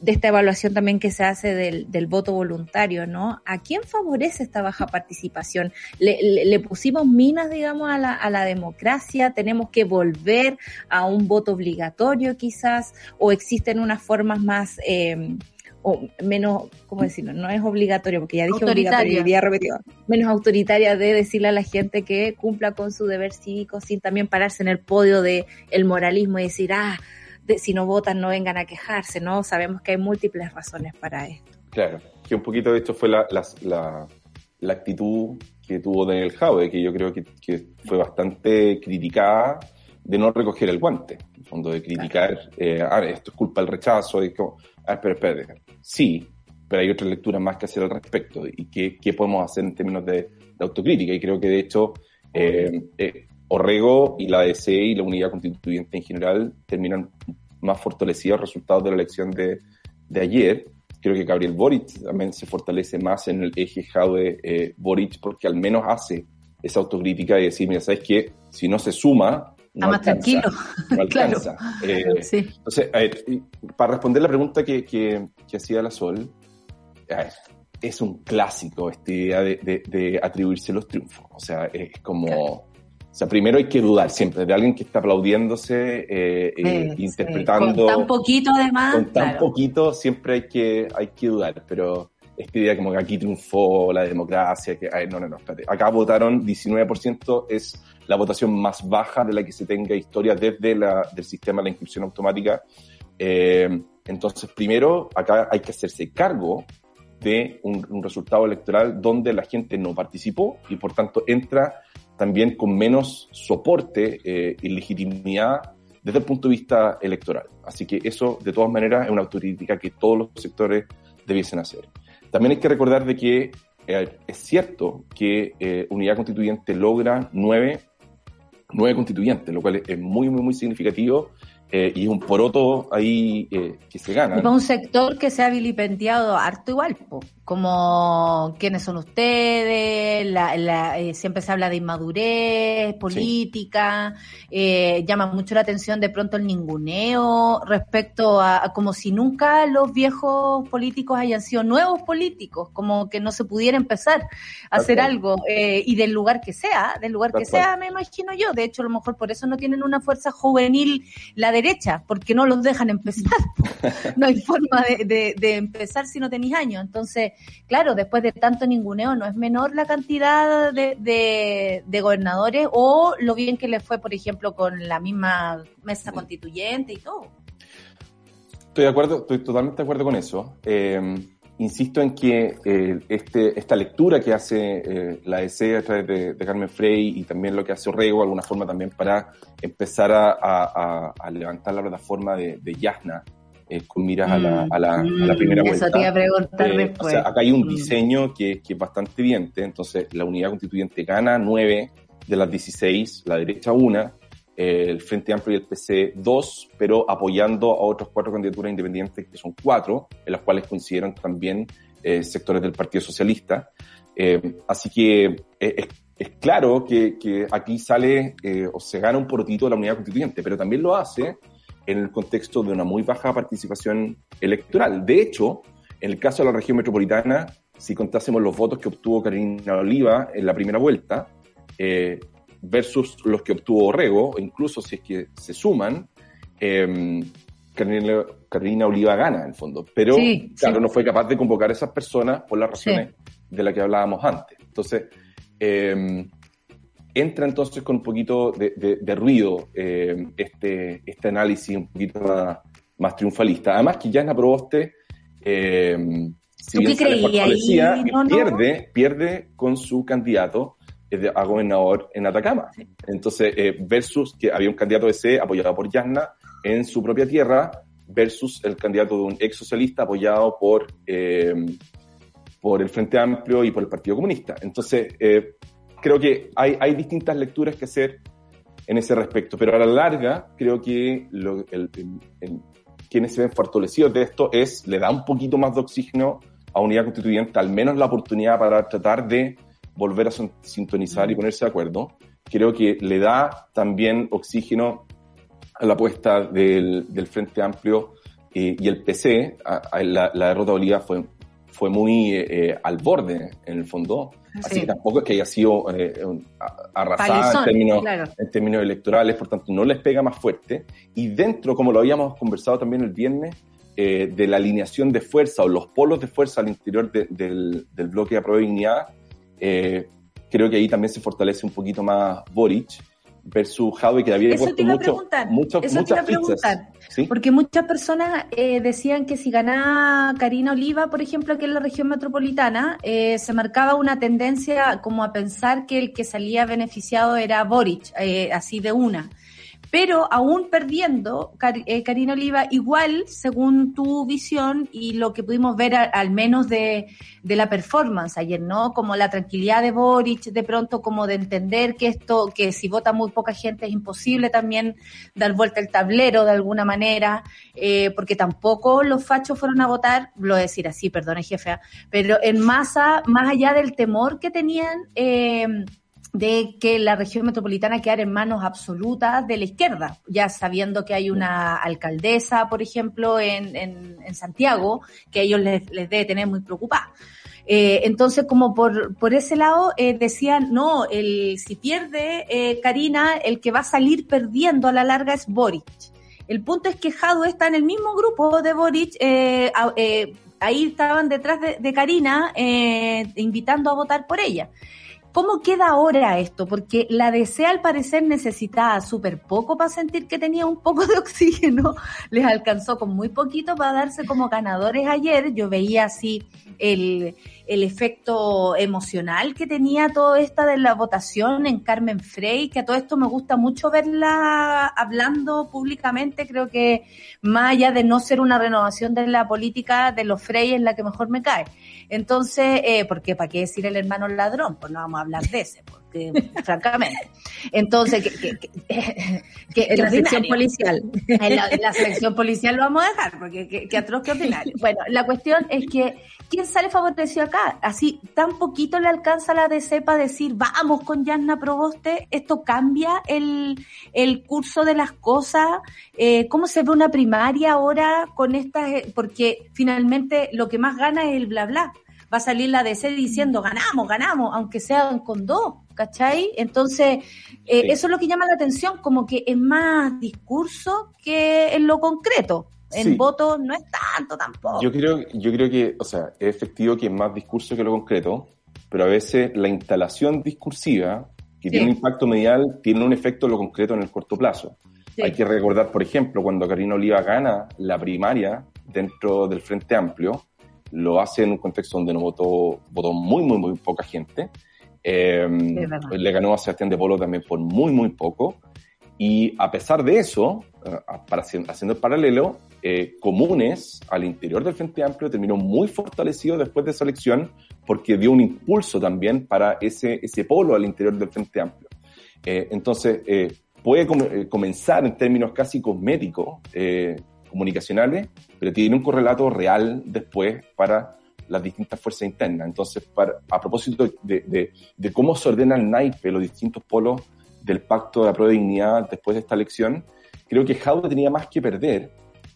de esta evaluación también que se hace del, del, voto voluntario, ¿no? ¿A quién favorece esta baja participación? ¿Le, le, pusimos minas, digamos, a la, a la, democracia? ¿Tenemos que volver a un voto obligatorio quizás? ¿O existen unas formas más... Eh, o menos, ¿cómo decirlo? No es obligatorio, porque ya dije obligatorio, ya repetido, menos autoritaria de decirle a la gente que cumpla con su deber cívico sin también pararse en el podio de el moralismo y decir, ah, si no votan no vengan a quejarse, ¿no? Sabemos que hay múltiples razones para esto. Claro, que un poquito de esto fue la, la, la, actitud que tuvo Daniel Jaude, que yo creo que, que, fue bastante criticada de no recoger el guante, en fondo de criticar, eh, ah, esto es culpa del rechazo, y como, ah, espera, espera, sí, pero hay otras lecturas más que hacer al respecto y qué, qué podemos hacer en términos de, autocrítica. Y creo que de hecho eh, eh, Orrego y la DC y la unidad constituyente en general terminan más fortalecidos resultados de la elección de, de ayer. Creo que Gabriel Boric también se fortalece más en el eje Jaude eh, Boric porque al menos hace esa autocrítica de decir, mira, ¿sabes qué? Si no se suma, no más tranquilo. No alcanza. Eh, entonces, para responder la pregunta que, que, que hacía la Sol, es un clásico esta idea de, de, de, atribuirse los triunfos. O sea, es como... O sea, primero hay que dudar siempre de alguien que está aplaudiéndose, eh, eh interpretando. Con tan poquito, además. Con tan poquito, siempre hay que, hay que dudar. Pero esta idea como que aquí triunfó la democracia, que, ay, no, no, no, espérate. Acá votaron 19%, es la votación más baja de la que se tenga historia desde la, del sistema de la inscripción automática. Eh, entonces, primero, acá hay que hacerse cargo de un, un, resultado electoral donde la gente no participó y por tanto entra también con menos soporte eh, y legitimidad desde el punto de vista electoral. Así que eso, de todas maneras, es una autocrítica que todos los sectores debiesen hacer. También hay que recordar de que eh, es cierto que eh, Unidad Constituyente logra nueve, nueve constituyentes, lo cual es muy, muy, muy significativo eh, y un poroto ahí eh, que se gana. un sector que se ha vilipendiado harto igual, como quiénes son ustedes, la, la, eh, siempre se habla de inmadurez política, eh, llama mucho la atención de pronto el ninguneo respecto a, como si nunca los viejos políticos hayan sido nuevos políticos, como que no se pudiera empezar a hacer algo y del lugar que sea, del lugar que sea, me imagino yo. De hecho, a lo mejor por eso no tienen una fuerza juvenil la de derecha, porque no los dejan empezar. no hay forma de, empezar si no tenéis años. Entonces, claro, después de tanto ninguneo, no es menor la cantidad de, gobernadores o lo bien que le fue, por ejemplo, con la misma mesa constituyente y todo. Estoy de acuerdo, estoy totalmente de acuerdo con eso. Eh, insisto en que eh, este, esta lectura que hace eh, la EC a través de, Carmen Frey y también lo que hace Orrego, de alguna forma también para empezar a, levantar la plataforma de, Yasna eh, con miras a, la, a, la, mm, primera vuelta. Eso te iba a preguntar después. acá hay un mm. diseño que, que, es bastante evidente, entonces la unidad constituyente gana nueve de las 16, la derecha una, el Frente Amplio y el PC dos, pero apoyando a otros cuatro candidaturas independientes, que son cuatro, en las cuales coincidieron también eh, sectores del Partido Socialista. Eh, así que eh, es, claro que, que, aquí sale o se gana un porotito de la unidad constituyente, pero también lo hace en el contexto de una muy baja participación electoral. De hecho, en el caso de la región metropolitana, si contásemos los votos que obtuvo Karina Oliva en la primera vuelta, eh, versus los que obtuvo Orrego, incluso si es que se suman, eh, Carolina, Oliva gana en el fondo. Pero, claro, no fue capaz de convocar a esas personas por las razones de las que hablábamos antes. Entonces, em, entra entonces con un poquito de, ruido em, este, este análisis un poquito más, triunfalista. Además que Yana Proboste, eh, si bien pierde, pierde con su candidato a gobernador en Atacama. Entonces, eh, versus que había un candidato de C apoyado por Yasna en su propia tierra, versus el candidato de un ex socialista apoyado por, eh, por el Frente Amplio y por el Partido Comunista. Entonces, eh, creo que hay, hay distintas lecturas que hacer en ese respecto, pero a la larga creo que lo, el, quienes se ven fortalecidos de esto es, le da un poquito más de oxígeno a unidad constituyente, al menos la oportunidad para tratar de volver a sintonizar y ponerse de acuerdo. Creo que le da también oxígeno a la apuesta del, Frente Amplio eh, y el PC. la, derrota de Bolívar fue, fue muy eh, eh, al borde, en el fondo. Así que tampoco es que haya sido arrasada en términos, en términos electorales, por tanto no les pega más fuerte. Y dentro, como lo habíamos conversado también el viernes, de la alineación de fuerza o los polos de fuerza al interior del, del bloque de prueba dignidad, eh, creo que ahí también se fortalece un poquito más Boric versus Jadwe que había puesto mucho, mucho, Eso muchas Porque muchas personas eh, decían que si ganaba Karina Oliva, por ejemplo, aquí en la región metropolitana, eh, se marcaba una tendencia como a pensar que el que salía beneficiado era Boric, así de una pero aún perdiendo, eh, Karina Oliva, igual, según tu visión y lo que pudimos ver al menos de, la performance ayer, ¿no? Como la tranquilidad de Boric, de pronto como de entender que esto, que si vota muy poca gente es imposible también dar vuelta el tablero de alguna manera, eh, porque tampoco los fachos fueron a votar, lo voy a decir así, perdone jefe, ¿ah? pero en masa, más allá del temor que tenían, eh, de que la región metropolitana quedara en manos absolutas de la izquierda, ya sabiendo que hay una alcaldesa, por ejemplo, en, en, Santiago, que a ellos les, les debe tener muy preocupada. Eh, entonces, como por, por ese lado, eh, decían, no, el, si pierde eh, Karina, el que va a salir perdiendo a la larga es Boric. El punto es que Jado está en el mismo grupo de Boric, eh, eh, ahí estaban detrás de, de Karina, invitando a votar por ella. ¿Cómo queda ahora esto? Porque la DC al parecer necesitaba súper poco para sentir que tenía un poco de oxígeno. Les alcanzó con muy poquito para darse como ganadores ayer. Yo veía así el, el efecto emocional que tenía todo esta de la votación en Carmen Frey, que a todo esto me gusta mucho verla hablando públicamente. Creo que más allá de no ser una renovación de la política de los Frey es la que mejor me cae. Entonces, eh, porque ¿para qué decir el hermano ladrón? Pues no vamos a hablar de ese, porque francamente. Entonces, que, que, la sección policial. La, la, sección policial lo vamos a dejar, porque que, atroz que ordinario. Bueno, la cuestión es que, ¿quién sale favorecido acá? Así, tan poquito le alcanza la DC para decir, vamos con Yanna Proboste, esto cambia el, el curso de las cosas. Eh, ¿Cómo se ve una primaria ahora con estas? Porque finalmente lo que más gana es el bla bla va a salir la DC diciendo ganamos, ganamos, aunque sean con dos, ¿cachai? Entonces, eh, eso es lo que llama la atención, como que es más discurso que en lo concreto. En voto no es tanto tampoco. Yo creo, yo creo que, o sea, es efectivo que es más discurso que lo concreto, pero a veces la instalación discursiva, que tiene un impacto medial, tiene un efecto en lo concreto en el corto plazo. Hay que recordar, por ejemplo, cuando Karina Oliva gana la primaria dentro del Frente Amplio, lo hace en un contexto donde no votó, votó muy, muy, muy poca gente. Eh, le ganó a Sebastián de Polo también por muy, muy poco. Y a pesar de eso, eh, para, haciendo el paralelo, eh, Comunes al interior del Frente Amplio terminó muy fortalecido después de esa elección porque dio un impulso también para ese, ese polo al interior del Frente Amplio. Eh, entonces, puede comenzar en términos casi cosméticos, comunicacionales, pero tiene un correlato real después para las distintas fuerzas internas. Entonces, para, a propósito de, de, de, cómo se ordena el naipe, los distintos polos del pacto de la prueba de dignidad después de esta elección, creo que Jaude tenía más que perder.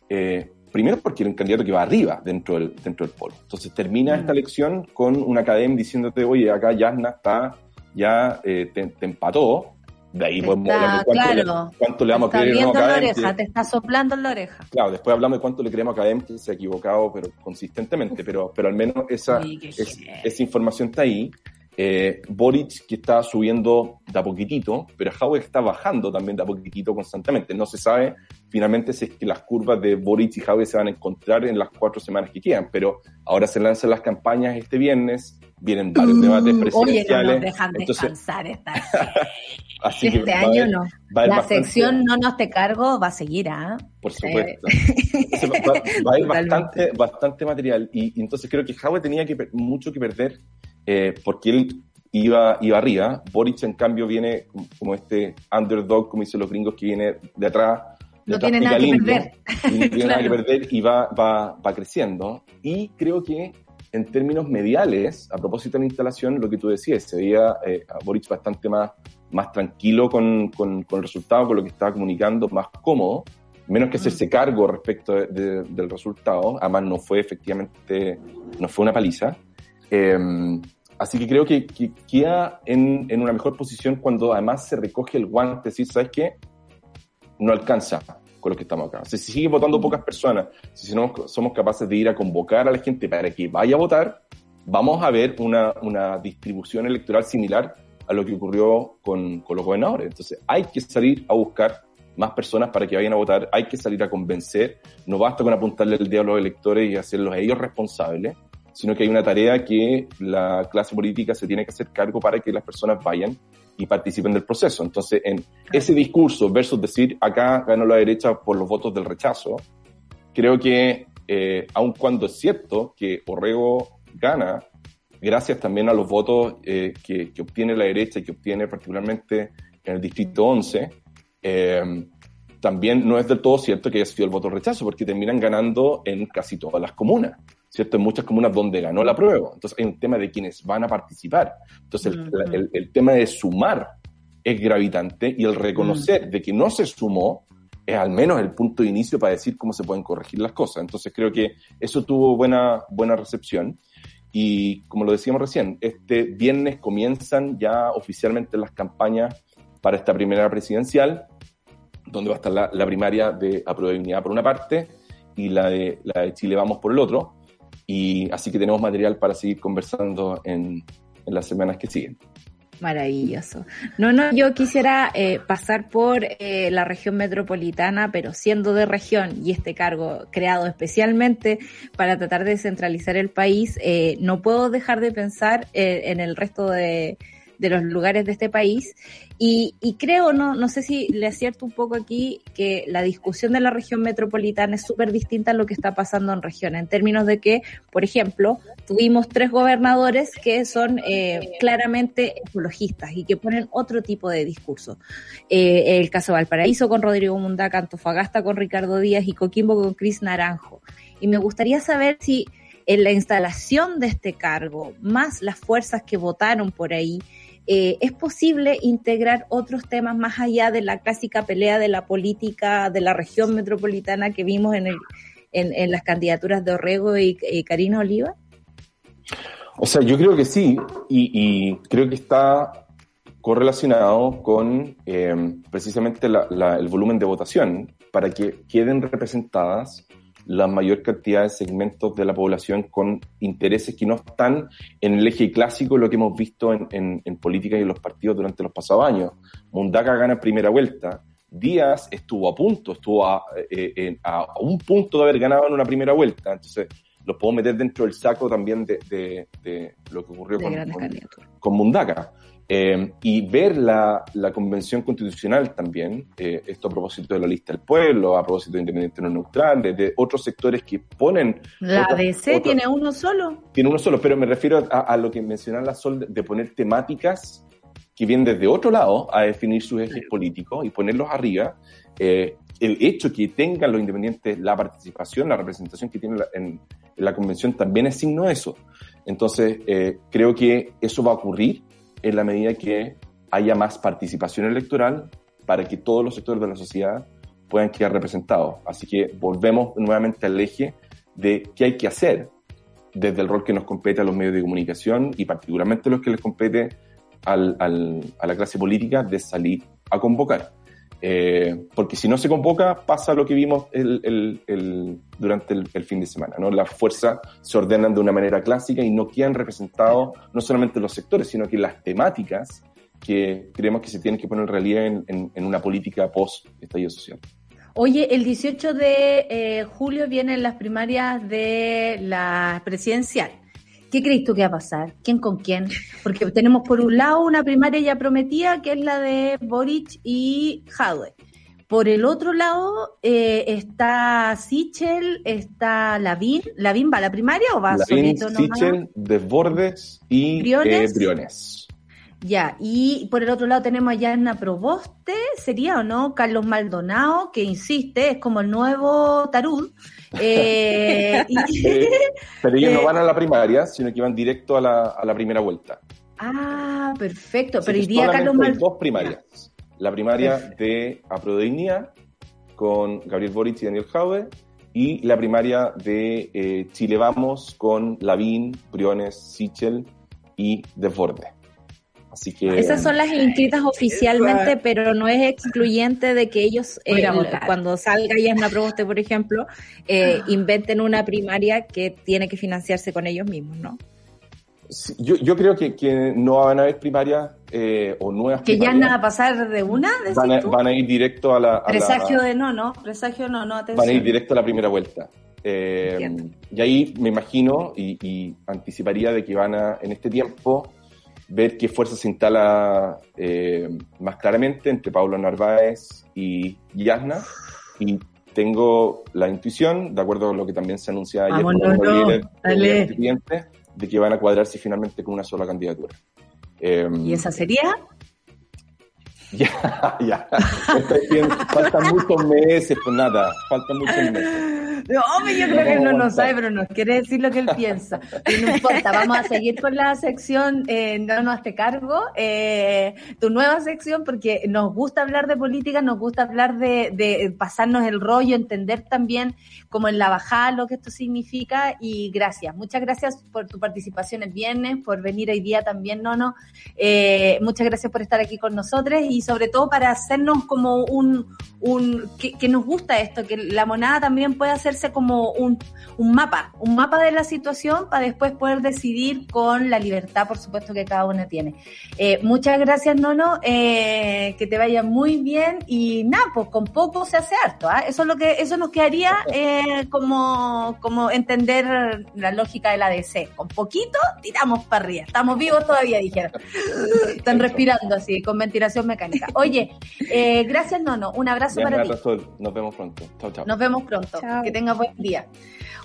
Eh, primero porque era un candidato que va arriba dentro del, dentro del polo. Entonces termina esta mm. elección con una academia diciéndote, oye, acá Yasna está, ya eh, te, empató. De ahí podemos hablar de cuánto, le, cuánto le, vamos a creer a la oreja, te está soplando en la oreja. Claro, después hablamos de cuánto le creemos a Academia, que se ha equivocado, pero consistentemente, pero, pero al menos esa, esa información está ahí eh, Boric que está subiendo de a poquitito, pero Howard está bajando también de a poquitito constantemente. No se sabe finalmente si es que las curvas de Boric y Howard se van a encontrar en las cuatro semanas que quedan, pero ahora se lanzan las campañas este viernes, vienen varios mm, debates presidenciales. Oye, no nos dejan descansar esta Así este año no. la sección No nos te cargo va a seguir, ¿ah? Por supuesto. va, a ir bastante, bastante material. Y, entonces creo que Howard tenía que, mucho que perder eh, porque él iba, iba arriba. Boric, en cambio, viene como este underdog, como dicen los gringos, que viene de atrás. no tiene nada que perder. Y no tiene nada que perder y va, va, va creciendo. Y creo que en términos mediales, a propósito de la instalación, lo que tú decías, se veía eh, a Boric bastante más, más tranquilo con, con, con, el resultado, con lo que estaba comunicando, más cómodo, menos que hacerse mm. cargo respecto del resultado. Además, no fue efectivamente, no fue una paliza. Em, así que creo que, queda en, en, una mejor posición cuando además se recoge el guante, decir, ¿sabes qué? No alcanza con los que estamos acá. si siguen votando pocas personas, si no somos capaces de ir a convocar a la gente para que vaya a votar, vamos a ver una, una distribución electoral similar a lo que ocurrió con, con los gobernadores. Entonces hay que salir a buscar más personas para que vayan a votar, hay que salir a convencer, no basta con apuntarle el dedo a los electores y hacerlos ellos responsables, sino que hay una tarea que la clase política se tiene que hacer cargo para que las personas vayan y participen del proceso. Entonces, en ese discurso versus decir acá ganó la derecha por los votos del rechazo, creo que eh, aun cuando es cierto que Orrego gana, gracias también a los votos eh, que, que, obtiene la derecha y que obtiene particularmente en el distrito 11, eh, también no es del todo cierto que haya sido el voto rechazo, porque terminan ganando en casi todas las comunas. ¿cierto? En muchas comunas donde ganó la prueba. Entonces hay un tema de quienes van a participar. Entonces el, el, tema de sumar es gravitante y el reconocer de que no se sumó es al menos el punto de inicio para decir cómo se pueden corregir las cosas. Entonces creo que eso tuvo buena, buena recepción. Y como lo decíamos recién, este viernes comienzan ya oficialmente las campañas para esta primera presidencial, donde va a estar la, primaria de aprobabilidad por una parte y la de, la de Chile Vamos por el otro. Y así que tenemos material para seguir conversando en, en las semanas que siguen. Maravilloso. No, no, yo quisiera eh, pasar por eh, la región metropolitana, pero siendo de región y este cargo creado especialmente para tratar de descentralizar el país, eh, no puedo dejar de pensar en el resto de, de los lugares de este país. Y, creo, no, no sé si le acierto un poco aquí, que la discusión de la región metropolitana es súper distinta a lo que está pasando en región, en términos de que, por ejemplo, tuvimos tres gobernadores que son eh, claramente ecologistas y que ponen otro tipo de discurso. Eh, el caso de Valparaíso con Rodrigo Mundaca, Antofagasta con Ricardo Díaz y Coquimbo con Cris Naranjo. Y me gustaría saber si en la instalación de este cargo, más las fuerzas que votaron por ahí, eh, es posible integrar otros temas más allá de la clásica pelea de la política de la región metropolitana que vimos en, el, en, las candidaturas de Orrego y, Karina Oliva? O sea, yo creo que sí, y, creo que está correlacionado con eh, precisamente el volumen de votación para que queden representadas la mayor cantidad de segmentos de la población con intereses que no están en el eje clásico, lo que hemos visto en, en, en política y en los partidos durante los pasados años. Mundaca gana primera vuelta. Díaz estuvo a punto, estuvo a, eh, a, un punto de haber ganado en una primera vuelta. Entonces, los puedo meter dentro del saco también de, de, lo que ocurrió con, con, Mundaka. Eh, y ver la, la, convención constitucional también, eh, esto a propósito de la lista del pueblo, a propósito de Independiente No Neutral, de, otros sectores que ponen... ¿La DC tiene uno solo? Tiene uno solo, pero me refiero a, lo que mencionaba la Sol, de, poner temáticas que vienen desde otro lado a definir sus ejes políticos y ponerlos arriba. Eh, el hecho que tengan los independientes la participación, la representación que tienen en, la convención también es signo de eso. Entonces, creo que eso va a ocurrir en la medida que haya más participación electoral para que todos los sectores de la sociedad puedan quedar representados. Así que volvemos nuevamente al eje de qué hay que hacer desde el rol que nos compete a los medios de comunicación y particularmente los que les compete al, a la clase política de salir a convocar. Eh, porque si no se convoca, pasa lo que vimos el, el, durante el, fin de semana. ¿no? Las fuerzas se ordenan de una manera clásica y no quedan representados no solamente los sectores, sino que las temáticas que creemos que se tienen que poner en realidad en, en, una política post-estallido social. Oye, el 18 de eh, julio vienen las primarias de la presidencial. ¿Qué crees tú que va a pasar? ¿Quién con quién? Porque tenemos por un lado una primaria ya prometida, que es la de Boric y Jadwe. Por el otro lado eh, está Sichel, está Lavín. ¿Lavín va a la primaria o va Lavín, solito Sichel, Desbordes y eh, Briones. Ya, y por el otro lado tenemos a Yana Proboste, ¿sería o no? Carlos Maldonado, que insiste, es como el nuevo Tarud. Eh, pero ellos no eh, van a la primaria, sino que van directo a la, a la primera vuelta. Ah, perfecto. pero iría Carlos Maldonado. dos primarias. La primaria de Aprodeinia con Gabriel Boric y Daniel Jaue y la primaria de eh, Chile Vamos con Lavín, Briones, Sichel y Desborde. Así que, Esas son las inscritas oficialmente, pero no es excluyente de que ellos, eh, cuando salga Yasna Proboste, por ejemplo, eh, inventen una primaria que tiene que financiarse con ellos mismos, ¿no? yo, yo, creo que, que, no van a haber primarias eh, o nuevas ¿Que ya van a pasar de una? Van a, van a, ir directo a la... Presagio de no, ¿no? Presagio no, no, atención. Van a ir directo a la primera vuelta. Eh, y ahí me imagino y, y, anticiparía de que van a, en este tiempo, ver qué fuerza se instala eh, más claramente entre Pablo Narváez y Yasna. Y tengo la intuición, de acuerdo a lo que también se anuncia ayer por el líder de que van a cuadrarse finalmente con una sola candidatura. Em, ¿Y esa sería? Ya, ya. faltan muchos meses, pues nada, faltan muchos meses. No, yo creo que no, no sabe, pero nos quiere decir lo que él piensa. no importa, vamos a seguir con la sección eh, No nos hace cargo, eh, tu nueva sección, porque nos gusta hablar de política, nos gusta hablar de, de pasarnos el rollo, entender también como en la bajada lo que esto significa y gracias. Muchas gracias por tu participación el viernes, por venir hoy día también, Nono. Eh, muchas gracias por estar aquí con nosotros y sobre todo para hacernos como un, un que, que nos gusta esto, que la monada también puede hacer como un, un mapa, un mapa de la situación para después poder decidir con la libertad, por supuesto, que cada uno tiene. Eh, muchas gracias, Nono, eh, que te vaya muy bien y nada, pues con poco se hace harto, ¿ah? Eso es lo que, eso nos quedaría eh, como, como entender la lógica de la DC. Con poquito tiramos para arriba, estamos vivos todavía, dijeron. Están respirando así, con ventilación mecánica. Oye, gracias, Nono, un abrazo para ti. Nos vemos pronto. Chao, chao. Nos vemos pronto. Que tenga buen día.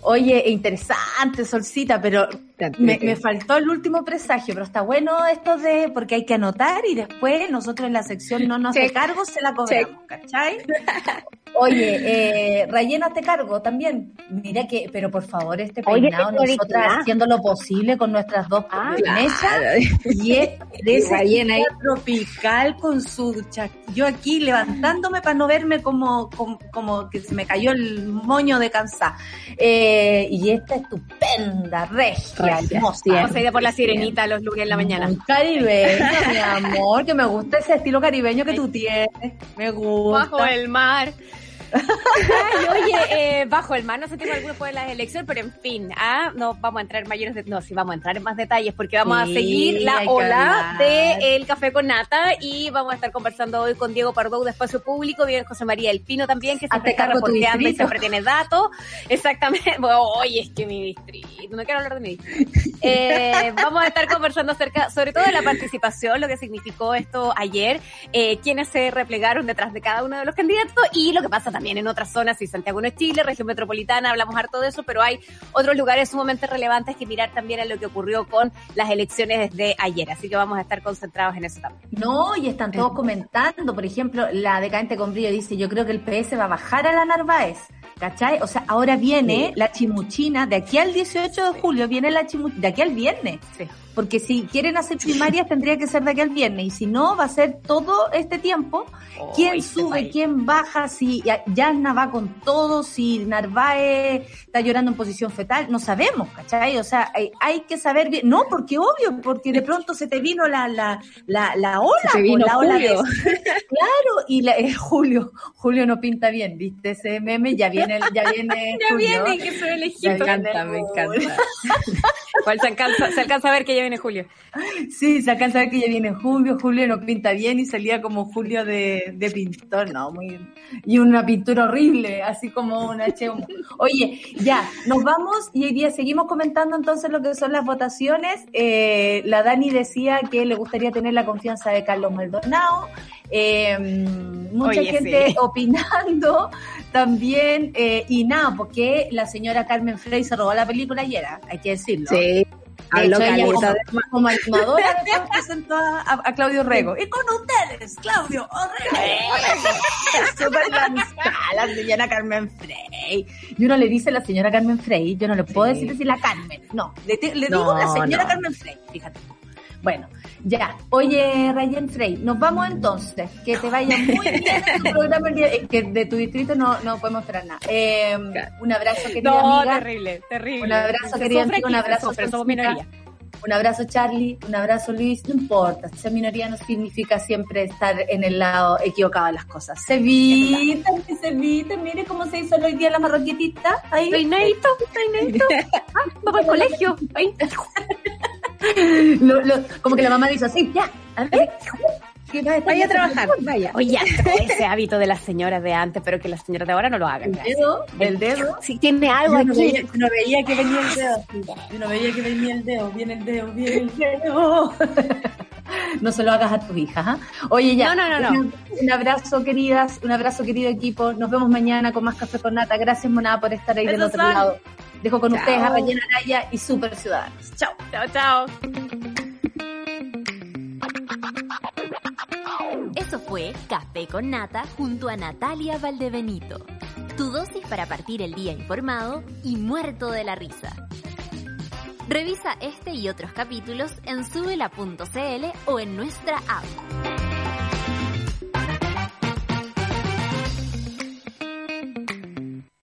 Oye, interesante, Solcita, pero me, faltó el último presagio, pero está bueno esto de, porque hay que anotar y después nosotros en la sección no nos hace cargo, se la cobramos, ¿cachai? Oye, eh, cargo también. Mira que, pero por favor, este peinado, nosotras haciendo lo posible con nuestras dos ah. Y es de ese tropical con su yo aquí levantándome para no verme como, como, que se me cayó el moño de cansar. Eh, y esta estupenda, regia, hermosa. Vamos a ir por la sirenita los lunes en la mañana. caribeño, mi amor, que me gusta ese estilo caribeño que tú tienes. Me gusta. Bajo el mar. Oye, eh, bajo el mar, no sé si alguno puede las elecciones, pero en fin, ¿ah? no vamos a entrar en mayores no, sí vamos a entrar en más detalles porque vamos a seguir la ola de el café con nata y vamos a estar conversando hoy con Diego Pardo de Espacio Público, bien José María El Pino también, que siempre está reporteando y siempre tiene datos. Exactamente. oye, es que mi distrito, no quiero hablar de mi distrito. Eh, vamos a estar conversando acerca, sobre todo de la participación, lo que significó esto ayer, eh, quienes se replegaron detrás de cada uno de los candidatos y lo que pasa también en otras zonas, y Santiago no es Chile, región metropolitana, hablamos harto de eso, pero hay otros lugares sumamente relevantes que mirar también en lo que ocurrió con las elecciones desde ayer, así que vamos a estar concentrados en eso también. No, y están todos comentando, por ejemplo, la decadente con brillo dice, yo creo que el PS va a bajar a la Narváez. ¿Cachai? O sea, ahora viene la chimuchina, de aquí al 18 de julio viene la chimuchina, de aquí al viernes. Sí porque si quieren hacer primarias tendría que ser de aquí al viernes y si no va a ser todo este tiempo quién sube, quién baja, si Yasna va con todo, si Narváez está llorando en posición fetal, no sabemos, ¿cachai? O sea, hay, que saber bien, no, porque obvio, porque de pronto se te vino la, la, la, la ola, se vino la ola claro, y la, eh, Julio, Julio no pinta bien, ¿viste? Ese meme ya viene, ya viene Ya viene, que soy elegido. Me encanta, me encanta. Se alcanza, se alcanza a ver que ya viene Julio. Sí, se alcanza a ver que ya viene Julio, Julio no pinta bien y salía como Julio de, de pintor, no, muy... Y una pintura horrible, así como una H. Oye, ya, nos vamos y hoy día seguimos comentando entonces lo que son las votaciones. Eh, la Dani decía que le gustaría tener la confianza de Carlos Maldonado. Eh, mucha gente opinando también, eh, y nada, porque la señora Carmen Frey se robó la película ayer, hay que decirlo. Sí. De hecho, ella como, como, animadora presentó a, a, Claudio Rego. Y con ustedes, Claudio Rego. Súper la señora Carmen Frey. Y uno le dice la señora Carmen Frey, yo no le puedo decir decir la Carmen. No, le, le digo la señora Carmen Frey, fíjate. Bueno, ya. Oye, Rayen Frey, nos vamos entonces. Que te vaya muy bien en tu programa. Que de tu distrito no, no podemos esperar nada. Eh, un abrazo, querida no, amiga. terrible, terrible. Un abrazo, querida amiga. Un abrazo, pero somos minoría. Un abrazo, Charlie. Un abrazo, Luis. No importa. Ser minoría no significa siempre estar en el lado equivocado de las cosas. Se viste, se viste. Mire cómo se hizo hoy día la marroquetita. Ahí. Peinadito, peinadito. Ah, al colegio. Ahí. Lo, lo, como que la mamá dice así, ya, a ver, vaya a trabajar, vaya. Oye, ese hábito de las señoras de antes, pero que las señoras de ahora no lo hagan. El dedo, el dedo. Si tiene algo yo no Veía, yo no veía que venía el dedo. Yo no veía que venía el dedo, viene el dedo, viene el dedo. No se lo hagas a tus hijas. ¿ah? Oye, ya. No, no, no, no. Un, abrazo, queridas. Un abrazo, querido equipo. Nos vemos mañana con más Café con Nata. Gracias, Monada, por estar ahí del otro son. lado. Dejo con chao. ustedes a Rayena Araya y Super Ciudadanos. Chao. Chao, chao. Eso fue Café con Nata junto a Natalia Valdebenito. Tu dosis para partir el día informado y muerto de la risa. Revisa este y otros capítulos en subela.cl o en nuestra app.